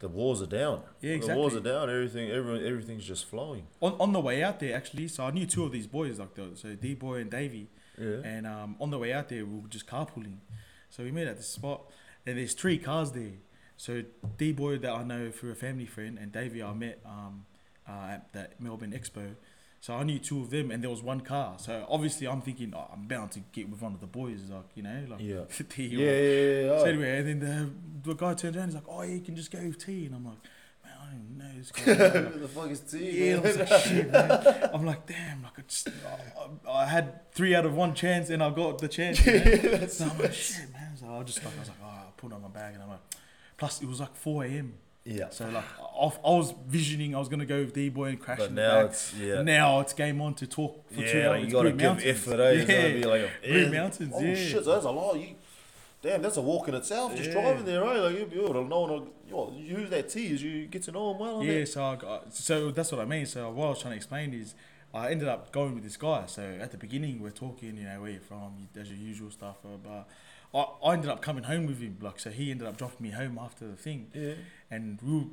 Speaker 1: the walls are down.
Speaker 2: Yeah, exactly.
Speaker 1: The walls are down. Everything, everyone, everything's just flowing.
Speaker 2: on, on the way out there actually. So I knew two of these boys like the so D boy and Davey.
Speaker 1: Yeah.
Speaker 2: And um, on the way out there, we were just carpooling. So we met at the spot, and there's three cars there. So D boy that I know through a family friend, and Davey I met um, uh, at that Melbourne Expo. So I knew two of them, and there was one car. So obviously I'm thinking oh, I'm bound to get with one of the boys, like you know, like
Speaker 1: Yeah.
Speaker 2: T.
Speaker 1: Yeah, yeah, yeah.
Speaker 2: So oh. anyway, and then the, the guy turns around, he's like, "Oh, yeah, you can just go with T," and I'm like, "Man, I don't even know this guy."
Speaker 1: Who the fuck is T?
Speaker 2: Yeah, I
Speaker 1: man?
Speaker 2: was like, shit, man. I'm like, damn, like I just, I, I had three out of one chance and I got the chance. You know? so I'm like, shit, man. So I just like, I was like, oh, I put on my bag and I'm like, plus it was like 4 a.m.
Speaker 1: yeah.
Speaker 2: So like, I, I was visioning I was gonna go with D boy and crash
Speaker 1: But now
Speaker 2: back.
Speaker 1: it's yeah.
Speaker 2: Now it's game on to talk for two hours.
Speaker 1: like you gotta
Speaker 2: Blue
Speaker 1: give
Speaker 2: Mountains.
Speaker 1: effort. Eh?
Speaker 2: Yeah.
Speaker 1: gonna be like
Speaker 2: Blue. Mountains,
Speaker 1: Oh
Speaker 2: yeah.
Speaker 1: shit, so that's a lot. You, damn, that's a walk in itself. Just
Speaker 2: Yeah.
Speaker 1: driving there, right? Like you, you have known. You know, who's that T? Is you get to know him well.
Speaker 2: Yeah, so I got, so that's what I mean. So what I was trying to explain is, I ended up going with this guy. So at the beginning, we're talking, you know, where you're from, you, there's your usual stuff. uh, But I, I ended up coming home with him. Like, so he ended up dropping me home after the thing,
Speaker 1: Yeah.
Speaker 2: And we, were-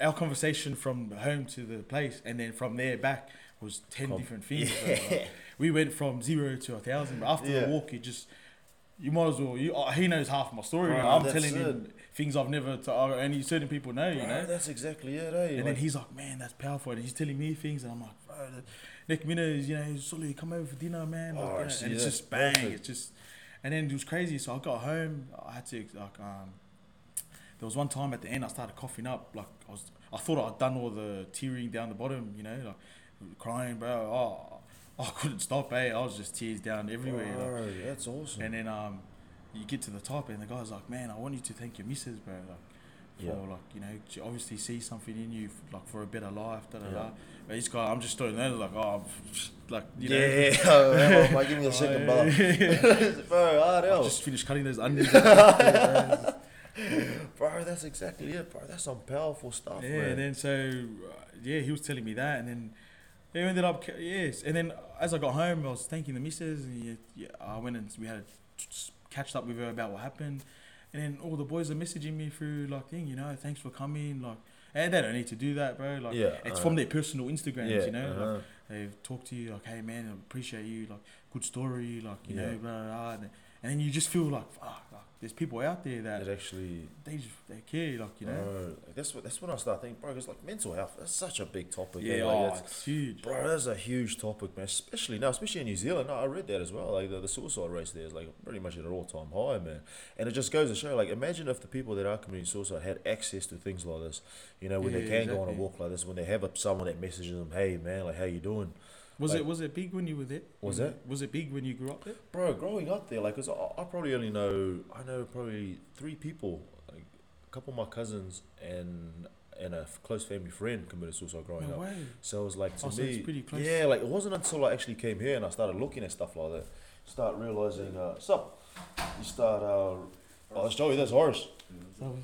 Speaker 2: our conversation from home to the place, and then from there back was ten
Speaker 1: Com-
Speaker 2: different things. bro. Like, we went from zero to a thousand. But after
Speaker 1: Yeah.
Speaker 2: the walk, it just you might as well. You, uh, he knows half my story.
Speaker 1: Bro,
Speaker 2: now. I'm
Speaker 1: that's
Speaker 2: telling him things I've never. T- uh, only certain people know. You
Speaker 1: Bro,
Speaker 2: know.
Speaker 1: that's exactly it. Eh?
Speaker 2: And
Speaker 1: Like,
Speaker 2: then he's like, man, that's powerful. And he's telling me things, and I'm like, bro, the next minute is, you know, Sully, come over for dinner, man. Like,
Speaker 1: Oh,
Speaker 2: you know,
Speaker 1: see,
Speaker 2: and it's just bang.
Speaker 1: perfect.
Speaker 2: It's just, and then it was crazy. So I got home. I had to like, um, there was one time at the end I started coughing up. Like I was, I thought I'd done all the tearing down the bottom, you know, like crying, bro. Oh, I couldn't stop, eh? I was just tears down everywhere. like.
Speaker 1: That's awesome.
Speaker 2: And then um, you get to the top, and the guy's like, "Man, I want you to thank your missus, bro. Like, for
Speaker 1: Yeah.
Speaker 2: like, you know, she obviously see something in you, like for a better life." Da da
Speaker 1: Yeah.
Speaker 2: da. But this guy, I'm just throwing that like, oh, like you know.
Speaker 1: yeah, oh, like, give me a second bar. bro, hard
Speaker 2: I just finished cutting those onions. yeah,
Speaker 1: Bro, that's exactly it, bro. That's some powerful stuff, man.
Speaker 2: and then so uh, yeah, he was telling me that, and then they ended up yes, and then as I got home, I was thanking the missus, and yeah, yeah, I went and we had a catched up with her about what happened, and then all the boys are messaging me through like thing, you know, thanks for coming, like, and they don't need to do that, bro. Like,
Speaker 1: Yeah,
Speaker 2: it's
Speaker 1: uh,
Speaker 2: from their personal Instagrams,
Speaker 1: yeah,
Speaker 2: you know.
Speaker 1: uh-huh.
Speaker 2: Like, they've talked to you like, hey man, I appreciate you, like, good story, like, you
Speaker 1: Yeah.
Speaker 2: know, blah, blah, blah. And, and then you just feel like, fuck, like, there's people out there that
Speaker 1: actually,
Speaker 2: they just they care, like, you know.
Speaker 1: bro, that's what that's when I start thinking, bro. It's like mental health. That's such a big topic.
Speaker 2: yeah,
Speaker 1: eh,
Speaker 2: oh,
Speaker 1: it's,
Speaker 2: it's huge.
Speaker 1: Bro, that's a huge topic, man. Especially now, especially in New Zealand. No, I read that as well. Like the, the suicide rates there is like pretty much at an all time high, man. And it just goes to show, like, imagine if the people that are committing suicide had access to things like this. You know, when they
Speaker 2: Yeah,
Speaker 1: can go on a walk like this, when they have a, someone that messages them, "Hey, man, like, how you doing?"
Speaker 2: Was
Speaker 1: like-
Speaker 2: it was it big when you were there?
Speaker 1: Was it?
Speaker 2: Was it big when you grew up there?
Speaker 1: Bro, growing up there, like, cause I, I probably only know, I know probably three people, like a couple of my cousins and and a close family friend committed suicide growing
Speaker 2: No
Speaker 1: up.
Speaker 2: way.
Speaker 1: So it was like to
Speaker 2: Oh, so
Speaker 1: me,
Speaker 2: it's pretty close.
Speaker 1: yeah, like it wasn't until I actually came here and I started looking at stuff like that, start realizing, uh, sup, you start, uh, oh, that's Joey, that's Horace.
Speaker 2: So,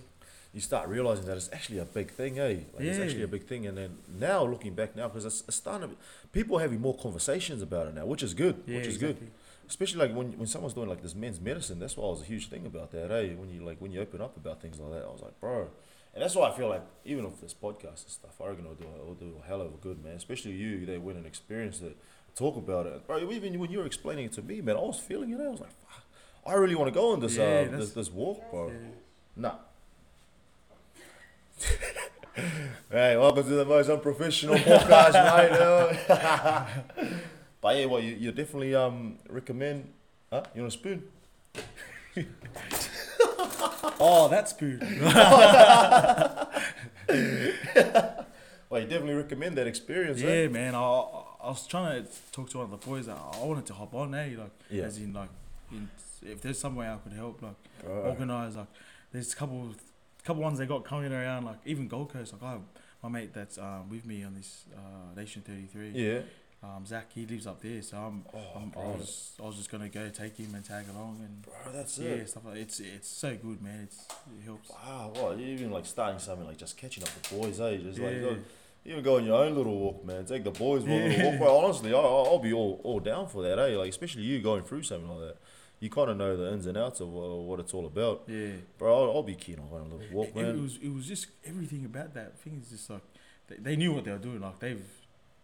Speaker 1: You start realizing that it's actually a big thing, eh? Like it's actually a big thing, and then now looking back now, because it's, it's starting, to, people are having more conversations about it now, which is good,
Speaker 2: yeah,
Speaker 1: which is
Speaker 2: exactly.
Speaker 1: good. Especially like when when someone's doing like this men's medicine, that's why I was a huge thing about that, eh? When you like when you open up about things like that, I was like, bro. And that's why I feel like even with this podcast and stuff, I reckon it'll do, it'll do a hell of a good, man. Especially you, that went and experienced it, talk about it, bro. Even when you were explaining it to me, man, I was feeling it. I was like, fuck, I really want to go on this
Speaker 2: Yeah,
Speaker 1: uh, this this walk, bro.
Speaker 2: Yeah.
Speaker 1: Nah. hey, welcome to the most unprofessional podcast, mate. but yeah, well, you, you definitely um recommend. Huh? You want a spoon?
Speaker 2: Oh, that spoon.
Speaker 1: well, you definitely recommend that experience,
Speaker 2: yeah,
Speaker 1: eh?
Speaker 2: man. I, I was trying to talk to one of the boys. That I wanted to hop on, eh? Like,
Speaker 1: Yeah.
Speaker 2: as in like, in, if there's some way I could help, like
Speaker 1: Bro.
Speaker 2: organize. Like, there's a couple, couple ones they got coming around. Like even Gold Coast. Like I have my mate that's um, with me on this uh, Nation 33.
Speaker 1: Yeah.
Speaker 2: Um, Zach, he lives up there, so I'm,
Speaker 1: Oh,
Speaker 2: I'm I was I was just gonna go take him and tag along and
Speaker 1: Bro, that's
Speaker 2: yeah,
Speaker 1: it.
Speaker 2: stuff like it's it's so good, man. It's it helps.
Speaker 1: Wow, what? You even like starting something like just catching up with boys, eh? Just like
Speaker 2: Yeah.
Speaker 1: go, even go on your own little walk, man. Take the boys for a little walk. Bro, honestly, I, I'll I'll be all, all down for that, eh? Like especially you going through something like that. You kind of know the ins and outs of uh, what it's all about,
Speaker 2: Yeah.
Speaker 1: bro. I'll, I'll be keen on going a little walk,
Speaker 2: It, it was it was just everything about that thing is just like they, they knew what they were doing. Like they've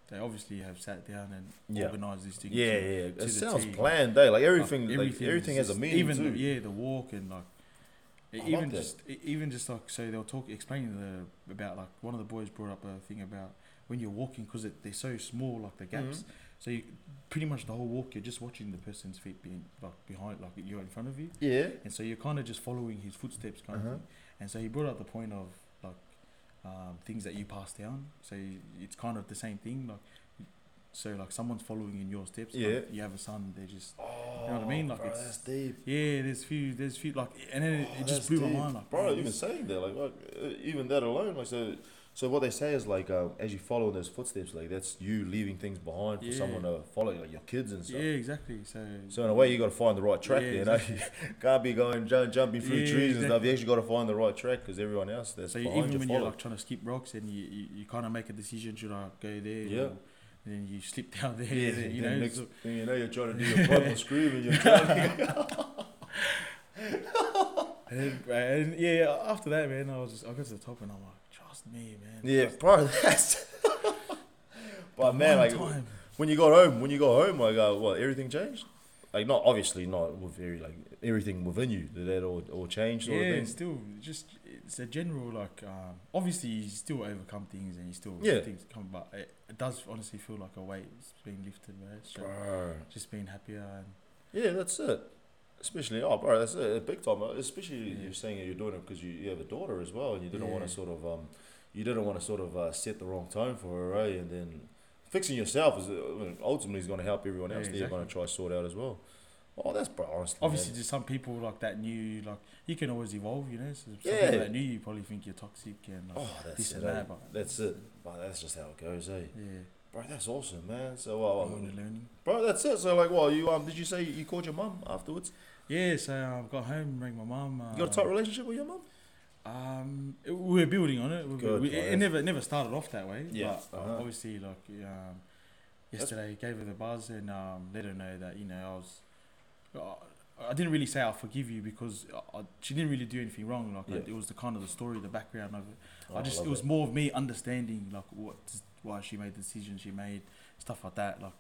Speaker 2: they obviously have sat down and
Speaker 1: Yeah.
Speaker 2: organised this thing.
Speaker 1: Yeah,
Speaker 2: to-
Speaker 1: yeah.
Speaker 2: to
Speaker 1: It sounds
Speaker 2: T.
Speaker 1: planned, eh? Like
Speaker 2: like,
Speaker 1: everything, like,
Speaker 2: everything
Speaker 1: everything
Speaker 2: is
Speaker 1: has a meaning
Speaker 2: even
Speaker 1: too.
Speaker 2: The, yeah, the walk and like
Speaker 1: I
Speaker 2: even
Speaker 1: like
Speaker 2: just even just like so they'll talk explaining the about like one of the boys brought up a thing about when you're walking because they're so small like the gaps.
Speaker 1: Mhm.
Speaker 2: So you, pretty much the whole walk you're just watching the person's feet being like behind like you're in front of you.
Speaker 1: Yeah.
Speaker 2: and so you're kind of just following his footsteps kind
Speaker 1: Uh-huh.
Speaker 2: of thing. And so he brought up the point of like um, things that you pass down. So you, it's kind of the same thing. Like so, like someone's following in your steps. like,
Speaker 1: Yeah.
Speaker 2: you have a son. They're just
Speaker 1: Oh, you
Speaker 2: know what I mean? Like,
Speaker 1: bro,
Speaker 2: it's-
Speaker 1: that's deep.
Speaker 2: yeah. There's few. There's few like, and then it,
Speaker 1: Oh,
Speaker 2: it just
Speaker 1: that's
Speaker 2: blew my mind. Like,
Speaker 1: bro.
Speaker 2: man,
Speaker 1: Even saying that, like, like uh, even that alone, like, so, so what they say is like, um, as you follow in those footsteps, like that's you leaving things behind for
Speaker 2: Yeah.
Speaker 1: someone to follow, like your kids and stuff.
Speaker 2: yeah, exactly. So
Speaker 1: So in a way, you got to find the right track
Speaker 2: Yeah,
Speaker 1: there. You know? Can't be going jump, jumping through
Speaker 2: Yeah,
Speaker 1: trees and stuff. You actually got to find the right track because everyone else that's
Speaker 2: So you-
Speaker 1: behind
Speaker 2: even
Speaker 1: you
Speaker 2: when
Speaker 1: follow.
Speaker 2: you're like trying to skip rocks and you, you, you kind of make a decision, should I go there?
Speaker 1: Yeah.
Speaker 2: Or, and then you slip down there.
Speaker 1: yeah,
Speaker 2: you
Speaker 1: then
Speaker 2: know.
Speaker 1: next
Speaker 2: so-
Speaker 1: thing you know, you're trying to do your proper scream and you're trying.
Speaker 2: and, then- and yeah, after that, man, I was just I got to the top and I'm like, me, man.
Speaker 1: yeah, bro, that's. but man, like
Speaker 2: time.
Speaker 1: when you got home, when you got home, like uh, what everything changed. Like not obviously not with very like everything within you did that all all change sort
Speaker 2: yeah,
Speaker 1: of
Speaker 2: still just it's a general like um, obviously you still overcome things and you still
Speaker 1: Yeah.
Speaker 2: things come, but it, it does honestly feel like a weight is being lifted, man. It's just,
Speaker 1: Bro.
Speaker 2: just being happier and
Speaker 1: Yeah, that's it. Especially, oh, bro, that's a Big time. Especially
Speaker 2: Yeah.
Speaker 1: you're saying you're doing it because you, you have a daughter as well, and you didn't want to sort of, um, you didn't want to sort of uh, set the wrong tone for her, right? And then fixing yourself is uh, ultimately is going to help everyone
Speaker 2: Yeah,
Speaker 1: else that you're going to try to sort out as well. Oh, that's bro, honestly.
Speaker 2: obviously
Speaker 1: man.
Speaker 2: just some people like that new like you can always evolve, you know. So some
Speaker 1: Yeah.
Speaker 2: people that knew you probably think you're toxic and like,
Speaker 1: Oh, that's
Speaker 2: this
Speaker 1: it.
Speaker 2: and
Speaker 1: eh?
Speaker 2: that, but
Speaker 1: That's it. But that's just how it goes, eh?
Speaker 2: yeah,
Speaker 1: Bro, that's awesome, man. So, uh,
Speaker 2: and learning.
Speaker 1: bro, that's it. So, like, well, you um, did you say you called your mum afterwards?
Speaker 2: Yeah, so I um, got home, rang my mum. Uh,
Speaker 1: You got a tight relationship with your mum?
Speaker 2: Um, it- we're building on it.
Speaker 1: Good,
Speaker 2: we, it, it never never started off that way.
Speaker 1: Yeah,
Speaker 2: But
Speaker 1: uh-huh.
Speaker 2: obviously, like um, yesterday, gave her the buzz and um, let her know that you know I was. I, I didn't really say I forgive you because I, I- she didn't really do anything wrong. Like
Speaker 1: Yeah.
Speaker 2: it was the kind of the story, the background of it.
Speaker 1: Oh,
Speaker 2: I just it was more of me understanding like what why she made the decision she made, stuff like that. Like,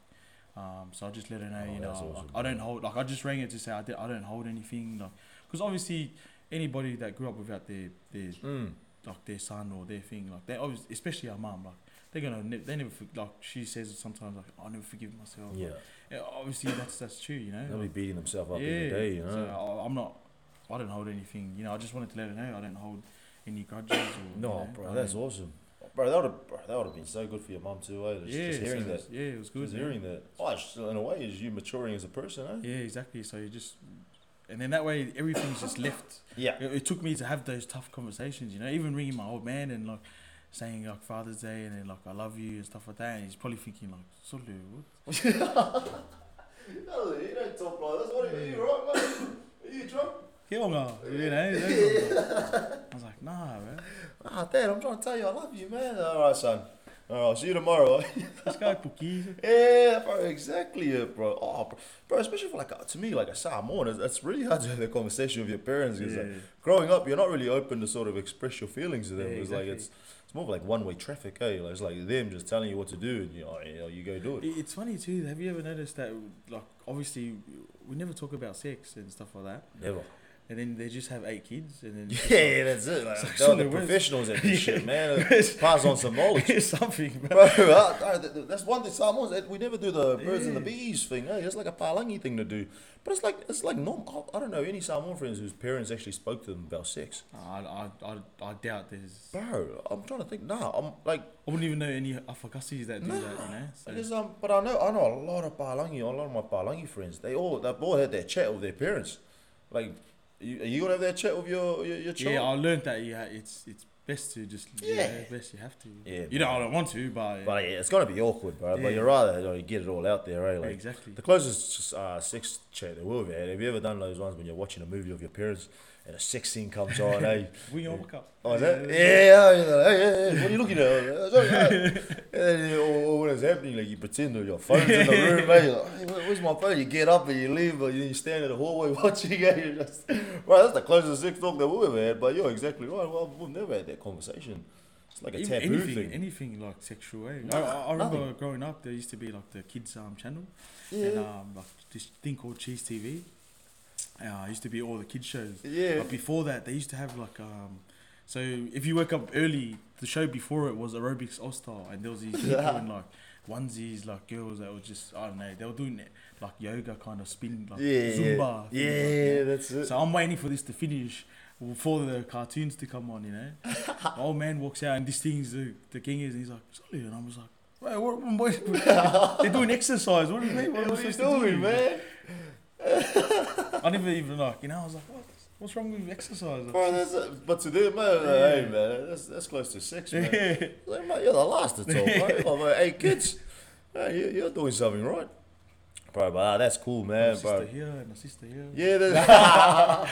Speaker 2: um, so I just let her know,
Speaker 1: Oh,
Speaker 2: you know, like,
Speaker 1: awesome,
Speaker 2: I don't hold like I just rang her to say I, did, I don't hold anything like because obviously anybody that grew up without their their
Speaker 1: Mm.
Speaker 2: like their son or their thing like they obviously especially our mum like they're gonna ne- they never like she says sometimes like I never forgive myself.
Speaker 1: Yeah.
Speaker 2: Yeah, obviously that's that's true, you know.
Speaker 1: They'll be beating themselves up
Speaker 2: yeah,
Speaker 1: every day, you know?
Speaker 2: so I, I'm not. I don't hold anything. You know, I just wanted to let her know I don't hold any grudges. Or, you
Speaker 1: No,
Speaker 2: know,
Speaker 1: bro, that's awesome. Bro, that would have, bro, that would have been so good for your mum too, eh? Just,
Speaker 2: yeah,
Speaker 1: just hearing
Speaker 2: so
Speaker 1: that,
Speaker 2: it's- Yeah, it was good.
Speaker 1: just
Speaker 2: man.
Speaker 1: hearing that. Oh, it's, in a way, is you maturing as a person, eh?
Speaker 2: Yeah, exactly. So you just, and then that way everything's just left.
Speaker 1: Yeah.
Speaker 2: It, it took me to have those tough conversations. You know, even ringing my old man and like saying like Father's Day and then like I love you and stuff like that. And he's probably thinking like, Solu, what?
Speaker 1: No, you don't talk like this. What are you, right, mate? Are you drunk?
Speaker 2: Get on, uh, you know. I was like, nah, man.
Speaker 1: Ah, Dad, I'm trying to tell you I love you, man. All right, son. All right, I'll see you tomorrow.
Speaker 2: Let's go, Pookie.
Speaker 1: yeah, bro, exactly it, bro. Oh, bro, bro, especially for like, a, to me, like a Samoan, it's, it's really hard to have a conversation with your parents because like,
Speaker 2: Yeah.
Speaker 1: growing up, you're not really open to sort of express your feelings to them.
Speaker 2: Yeah,
Speaker 1: it's like
Speaker 2: exactly.
Speaker 1: it's it's more of like one way traffic, eh? Like, it's like them just telling you what to do, and you know, you, know, you go do. It-
Speaker 2: It's funny too. Have you ever noticed that, like, obviously, we never talk about sex and stuff like that.
Speaker 1: Never.
Speaker 2: And then they just have eight kids, and then
Speaker 1: Yeah, that's it. Like,
Speaker 2: like
Speaker 1: they're the professionals at this shit, man. Pass on some knowledge.
Speaker 2: something.
Speaker 1: Bro,
Speaker 2: Bro.
Speaker 1: I- I- th- th- that's one thing Samoans we never do the birds and the bees thing. Eh? It's like a palangi thing to do, but it's like it's like normal. I don't know any Samoan friends whose parents actually spoke to them about sex.
Speaker 2: I, I, I, I doubt there's.
Speaker 1: Bro, I'm trying to think. Nah, I'm like,
Speaker 2: I wouldn't even know any afakasis that do
Speaker 1: Nah.
Speaker 2: that, you know. So.
Speaker 1: Um, but I know I know a lot of palangi. A lot of my palangi friends, they all they've all had that chat with their parents. Like, you, are you gonna have that chat with your your, your child?
Speaker 2: Yeah, I learned that yeah, it's it's best to just yeah,
Speaker 1: Yeah.
Speaker 2: best you have to.
Speaker 1: Yeah,
Speaker 2: You know, I don't want to, but,
Speaker 1: But yeah, it's gonna be awkward, bro.
Speaker 2: Yeah.
Speaker 1: But you're rather you, know, you get it all out there, right?
Speaker 2: yeah,
Speaker 1: Like,
Speaker 2: exactly.
Speaker 1: The closest uh, sex chat that we've had. Have you ever done those ones when you're watching a movie of your parents and a sex scene comes on? eh?
Speaker 2: We all up.
Speaker 1: Oh, is that? Yeah, yeah, yeah, hey, hey, hey, what are you looking at? Hey. and then, you- or, or when it's happening, like you pretend your phone's in the room, mate. You're like, hey, where's my phone? You get up and you leave, but you stand in the hallway watching it. You're just, right, that's the closest sex talk that we've ever had. But you're exactly right. Well, we've never had that conversation. It's like a
Speaker 2: Even
Speaker 1: taboo
Speaker 2: anything,
Speaker 1: thing.
Speaker 2: anything like sexual. Eh? I, I, I remember
Speaker 1: nothing.
Speaker 2: growing up, there used to be like the kids um channel,
Speaker 1: yeah.
Speaker 2: and um like this thing called Cheez TV. Uh, used to be all the kids shows.
Speaker 1: yeah.
Speaker 2: But before that, they used to have like um. So if you woke up early, the show before it was Aerobics Oz Style, and there was these people in like onesies, like girls that were just I don't know, they were doing it like yoga kind of spin, like
Speaker 1: yeah,
Speaker 2: Zumba.
Speaker 1: yeah,
Speaker 2: things like
Speaker 1: yeah,
Speaker 2: that.
Speaker 1: that's it.
Speaker 2: So I'm waiting for this to finish for the cartoons to come on, you know. the old man walks out and this thing's the, the king is, and he's like, Sorry, and I was like, Wait, what, what, they're doing exercise. What do you mean? What,
Speaker 1: Yeah,
Speaker 2: am I
Speaker 1: what are you
Speaker 2: supposed to do?
Speaker 1: doing, man?
Speaker 2: I never even like, you know, I was like, what? What's wrong with exercise?
Speaker 1: Bro, that's. But to them, man, hey, man, that's, that's close to six, man.
Speaker 2: Yeah.
Speaker 1: Like, mate, you're the last to talk, right? Like, eight kids. Hey, you, you're doing something right. Bro, but ah, that's cool, man.
Speaker 2: My sister
Speaker 1: bro.
Speaker 2: here and my sister here.
Speaker 1: Yeah, that's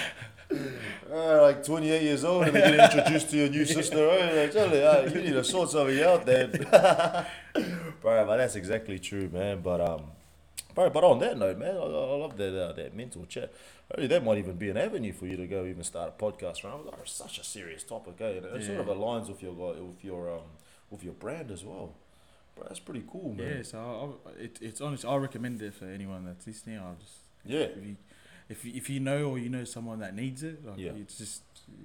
Speaker 1: uh, like 28 years old and they get introduced to your new sister. Right? Like, you, hey, you need to sort something out, then. bro, but that's exactly true, man. But um, bro, but on that note, man, I, I love that uh, that mental chat. Really, that might even be an avenue for you to go even start a podcast around. Like, it's such a serious topic, eh? And it sort of aligns with your with your um with your brand as well. Bro, that's pretty cool, man.
Speaker 2: Yeah, so I, I, it, it's honest. I recommend it for anyone that's listening. I'll just
Speaker 1: Yeah.
Speaker 2: if you, if you, if you know or you know someone that needs it, like
Speaker 1: Yeah.
Speaker 2: it's just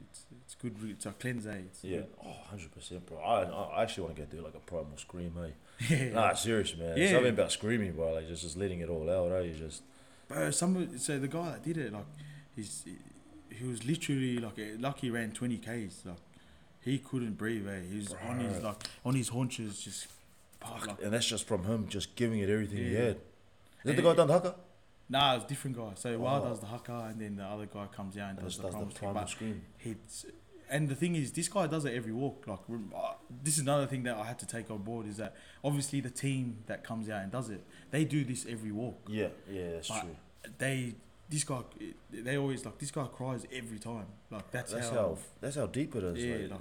Speaker 2: it's it's good. It's a cleanser. It's
Speaker 1: Yeah, oh, 100%, bro. I, I actually want to go do like a primal scream, eh?
Speaker 2: Yeah.
Speaker 1: Nah, serious, man.
Speaker 2: Yeah.
Speaker 1: Something about screaming, bro. Like just, just letting it all out, eh? You just
Speaker 2: Bro, some so the guy that did it, like, he's he was literally like lucky ran twenty k's. Like, he couldn't breathe. Eh? He was on his like on his haunches, just like,
Speaker 1: and that's just from him just giving it everything he had. Is that the guy
Speaker 2: it-
Speaker 1: done the haka?
Speaker 2: nah, it's a different guy. So Wild
Speaker 1: Oh.
Speaker 2: does the haka, and then the other guy comes out and
Speaker 1: And
Speaker 2: does,
Speaker 1: just
Speaker 2: the
Speaker 1: does the
Speaker 2: primal scream.
Speaker 1: primal
Speaker 2: But
Speaker 1: scream.
Speaker 2: It's and the thing is, this guy does it every walk. Like uh, this is another thing that I had to take on board is that obviously the team that comes out and does it, they do this every walk.
Speaker 1: Yeah, yeah, that's
Speaker 2: But
Speaker 1: true.
Speaker 2: They this guy, they always like this guy cries every time. Like that's,
Speaker 1: That's
Speaker 2: how.
Speaker 1: how that's how deep it is.
Speaker 2: Yeah,
Speaker 1: like,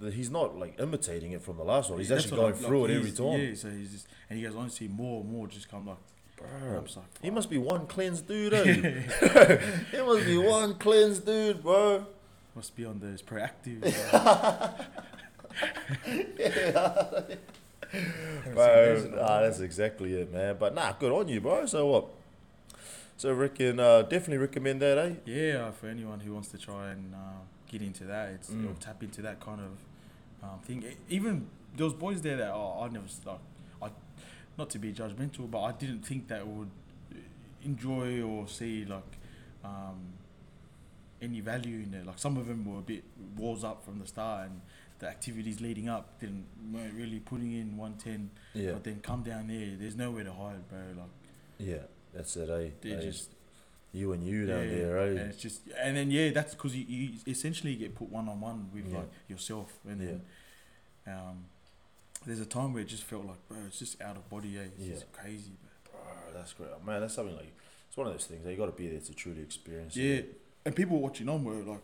Speaker 2: like-
Speaker 1: he's not like imitating it from the last one. He's actually going
Speaker 2: like,
Speaker 1: through it every time.
Speaker 2: Yeah, so he's just and he goes honestly more and more just come like.
Speaker 1: Bro,
Speaker 2: like,
Speaker 1: he must be one cleansed dude, eh? he must be one cleansed dude, bro.
Speaker 2: Must be on those proactive.
Speaker 1: Bro, nah, that's exactly it, man. But nah, good on you, bro. So what? So reckon, uh, definitely recommend that, eh?
Speaker 2: Yeah, uh, for anyone who wants to try and uh, get into that, it's
Speaker 1: Mm.
Speaker 2: or tap into that kind of um, thing. Even those boys there that oh, I never s- like, I not to be judgmental, but I didn't think that would enjoy or see like um, any value in it. Like some of them were a bit walls up from the start, and the activities leading up didn't weren't really putting in one ten.
Speaker 1: Yeah,
Speaker 2: But then come down there, there's nowhere to hide, bro. Like
Speaker 1: yeah, that's it, eh?
Speaker 2: they
Speaker 1: Eh,
Speaker 2: just
Speaker 1: you and you down
Speaker 2: Yeah,
Speaker 1: there, eh?
Speaker 2: And it's just, and then yeah, that's because you, you essentially get put one on one with
Speaker 1: Yeah.
Speaker 2: like yourself, and then um, there's a time where it just felt like, bro, it's just out of body, eh? It's
Speaker 1: Yeah.
Speaker 2: just crazy, bro.
Speaker 1: Bro, that's great, man. That's something like it's one of those things. that You got to be there to truly experience.
Speaker 2: Yeah,
Speaker 1: it.
Speaker 2: And people watching on were like,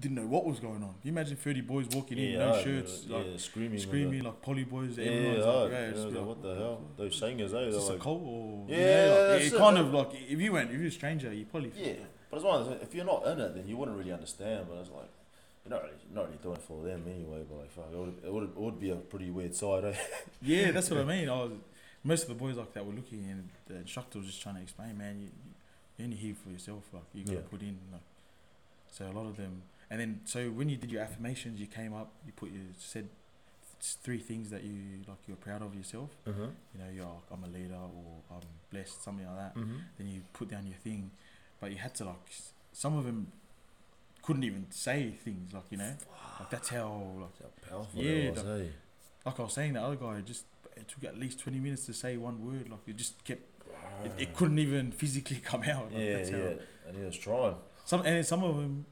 Speaker 2: didn't know what was going on. Can you imagine thirty boys walking in, no
Speaker 1: oh,
Speaker 2: shirts,
Speaker 1: yeah,
Speaker 2: like
Speaker 1: yeah, screaming,
Speaker 2: screaming, like poly boys.
Speaker 1: Yeah,
Speaker 2: everyone's
Speaker 1: yeah,
Speaker 2: like,
Speaker 1: yeah,
Speaker 2: yeah, just like,
Speaker 1: what the hell? Those singers, eh?
Speaker 2: Is
Speaker 1: They're
Speaker 2: a
Speaker 1: like,
Speaker 2: cult or
Speaker 1: Yeah,
Speaker 2: like,
Speaker 1: that's
Speaker 2: it kind of like if you went, if you're a stranger, you probably
Speaker 1: yeah, but as well those, if you're not in it, then you wouldn't really understand. But it's like you're not really, not really doing it for them anyway. But like, fuck, it would, it would, it would be a pretty weird side, eh?
Speaker 2: Yeah, that's what I mean. I was most of the boys like that were looking, and the instructor was just trying to explain, man, you you're only here for yourself. Like you gotta
Speaker 1: Yeah.
Speaker 2: put in. Like So a lot of them, and then so when you did your affirmations, you came up, you put you said three things that you like you're proud of yourself.
Speaker 1: Uh-huh.
Speaker 2: You know, you're like, I'm a leader or I'm blessed, something like that.
Speaker 1: Mm-hmm.
Speaker 2: Then you put down your thing, but you had to like some of them couldn't even say things like you know like that's how like
Speaker 1: How powerful
Speaker 2: Yeah,
Speaker 1: was, eh?
Speaker 2: like I was saying the other guy just it took at least twenty minutes to say one word like it just kept it, it couldn't even physically come out. Like,
Speaker 1: Yeah,
Speaker 2: that's
Speaker 1: yeah.
Speaker 2: how-
Speaker 1: And he was trying.
Speaker 2: Some and some of them,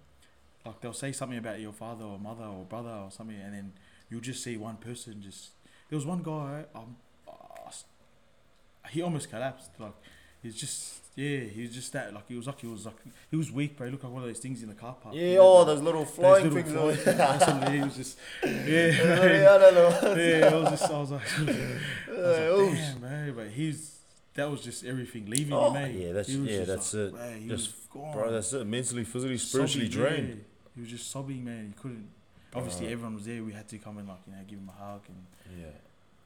Speaker 2: like they'll say something about your father or mother or brother or something, and then you'll just see one person just. There was one guy. Um, uh, he almost collapsed. Like he's just yeah. He was just that. Like he was like he was like he was weak, but he looked like one of those things in the car park.
Speaker 1: Yeah,
Speaker 2: you know,
Speaker 1: oh, those little
Speaker 2: those
Speaker 1: flying
Speaker 2: little
Speaker 1: things.
Speaker 2: flying he was just
Speaker 1: yeah,
Speaker 2: yeah.
Speaker 1: I don't know.
Speaker 2: yeah, I was just, I was like, I was like damn, bro. But he's, that was just everything leaving
Speaker 1: Oh,
Speaker 2: him, mate.
Speaker 1: yeah, that's- yeah, that's
Speaker 2: like,
Speaker 1: it.
Speaker 2: bro, he
Speaker 1: Just. Bro, that's it. Mentally, physically, spiritually
Speaker 2: Sobbing,
Speaker 1: drained.
Speaker 2: yeah. He was just sobbing, man. He couldn't. Obviously,
Speaker 1: Uh.
Speaker 2: everyone was there. We had to come and like you know give him a hug and
Speaker 1: Yeah.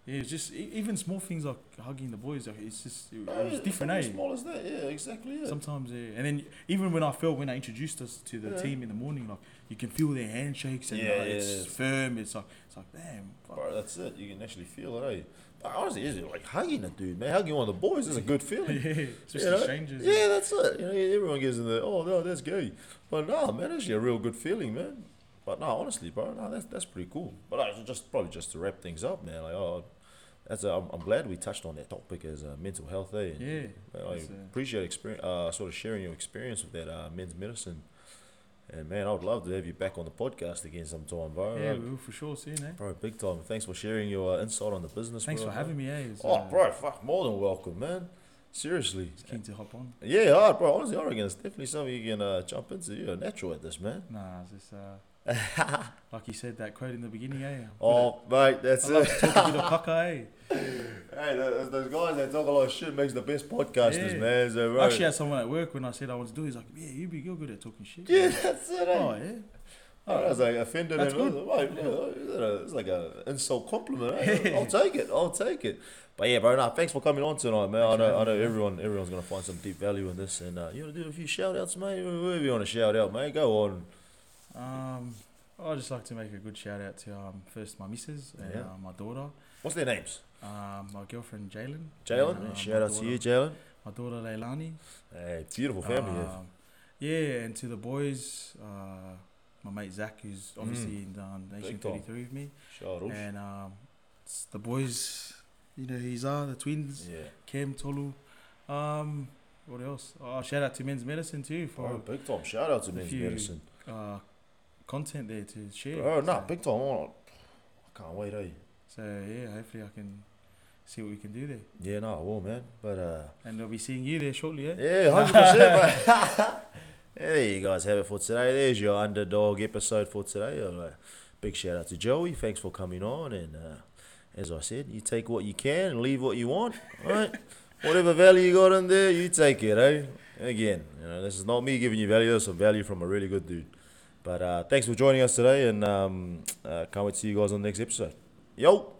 Speaker 2: yeah, it's just even small things like hugging the boys. Like it's just it,
Speaker 1: Oh,
Speaker 2: was different,
Speaker 1: fucking
Speaker 2: eh?
Speaker 1: Small as that. Yeah, exactly. Yeah.
Speaker 2: Sometimes, yeah. And then even when I felt when I introduced us to the
Speaker 1: Yeah.
Speaker 2: team in the morning, like you can feel their handshakes and
Speaker 1: Yeah,
Speaker 2: like, it's firm. It's like it's like damn.
Speaker 1: Bro, that's it. You can actually feel it, eh? Honestly, is it like hugging a dude, man? Hugging one of the boys is a good feeling.
Speaker 2: yeah,
Speaker 1: You know?
Speaker 2: strangers.
Speaker 1: Yeah, that's it. You know, everyone gives in the oh no, that's gay. But no, man, it's actually a real good feeling, man. But no, honestly, bro, no, that's that's pretty cool. But I just probably just to wrap things up, man. Like, oh, that's a, I'm, I'm glad we touched on that topic as uh, mental health, eh? And,
Speaker 2: Yeah,
Speaker 1: man, I
Speaker 2: uh,
Speaker 1: appreciate experience, uh, sort of sharing your experience with that uh, men's medicine. And man, I would love to have you back on the podcast again sometime, bro.
Speaker 2: yeah, we will for sure soon, eh?
Speaker 1: bro, big time. Thanks for sharing your uh, insight on the business.
Speaker 2: Thanks
Speaker 1: bro.
Speaker 2: for having me, eh?
Speaker 1: Oh,
Speaker 2: uh,
Speaker 1: bro, fuck, more than welcome, man. Seriously.
Speaker 2: It's keen to hop on.
Speaker 1: Yeah, hard, bro. Honestly, I reckon it's definitely something you can uh, jump into. You're a natural at this, man.
Speaker 2: Nah, it's just uh, like you said that quote in the beginning, eh?
Speaker 1: Oh, mate, that's
Speaker 2: I
Speaker 1: it.
Speaker 2: to talk a bit of pucker, eh?
Speaker 1: hey, those, those guys that talk a lot of shit makes the best podcasters,
Speaker 2: Yeah.
Speaker 1: man. So,
Speaker 2: I actually had someone at work when I said I want to do it. He's like, yeah, you be you're good at talking shit.
Speaker 1: yeah, that's it. Eh?
Speaker 2: Oh yeah.
Speaker 1: I was like offended
Speaker 2: That's
Speaker 1: and
Speaker 2: good.
Speaker 1: Like, yeah, it's like a insult compliment. Eh? I'll take it. I'll take it. But yeah, bro, nah, thanks for coming on tonight, man. I
Speaker 2: Thanks
Speaker 1: know, I know everyone, everyone's gonna find some deep value in this, and uh, you wanna do a few shout outs, mate. Whoever you wanna shout out, mate, go on.
Speaker 2: Um, I'd just like to make a good shout out to um first my missus and
Speaker 1: Yeah.
Speaker 2: uh, my daughter,
Speaker 1: What's their names?
Speaker 2: um my girlfriend Jalen.
Speaker 1: Jalen.
Speaker 2: and, uh,
Speaker 1: shout out to you,
Speaker 2: daughter-
Speaker 1: Jalen.
Speaker 2: My daughter Leilani.
Speaker 1: Hey, beautiful family. yeah.
Speaker 2: Um, yeah, and to the boys, uh, my mate Zach, who's obviously in um, Nation
Speaker 1: Big time.
Speaker 2: 33 with me,
Speaker 1: Shout out.
Speaker 2: and um, the boys, you know, he's are the twins,
Speaker 1: Yeah.
Speaker 2: Cam Tolu. Um, what else? Oh, shout out to Men's Medicine too for
Speaker 1: Bro, big time. Shout out to men's
Speaker 2: few-
Speaker 1: medicine.
Speaker 2: uh, content there to share.
Speaker 1: Oh no,
Speaker 2: so,
Speaker 1: big time. Oh, I can't wait, eh?
Speaker 2: so yeah, hopefully I can see what we can do there,
Speaker 1: Yeah, no, I will, man. But uh,
Speaker 2: and I'll be seeing you there shortly. Yeah.
Speaker 1: yeah, hundred percent, bro. there you guys have it for today. There's your underdog episode for today. Uh, big shout out to Joey. Thanks for coming on. And uh, as I said, you take what you can and leave what you want. Right? Whatever value you got in there, you take it, eh? Again, you know, this is not me giving you value. This is some value from a really good dude. But uh, thanks for joining us today, and um, uh, can't wait to see you guys on the next episode. Yo.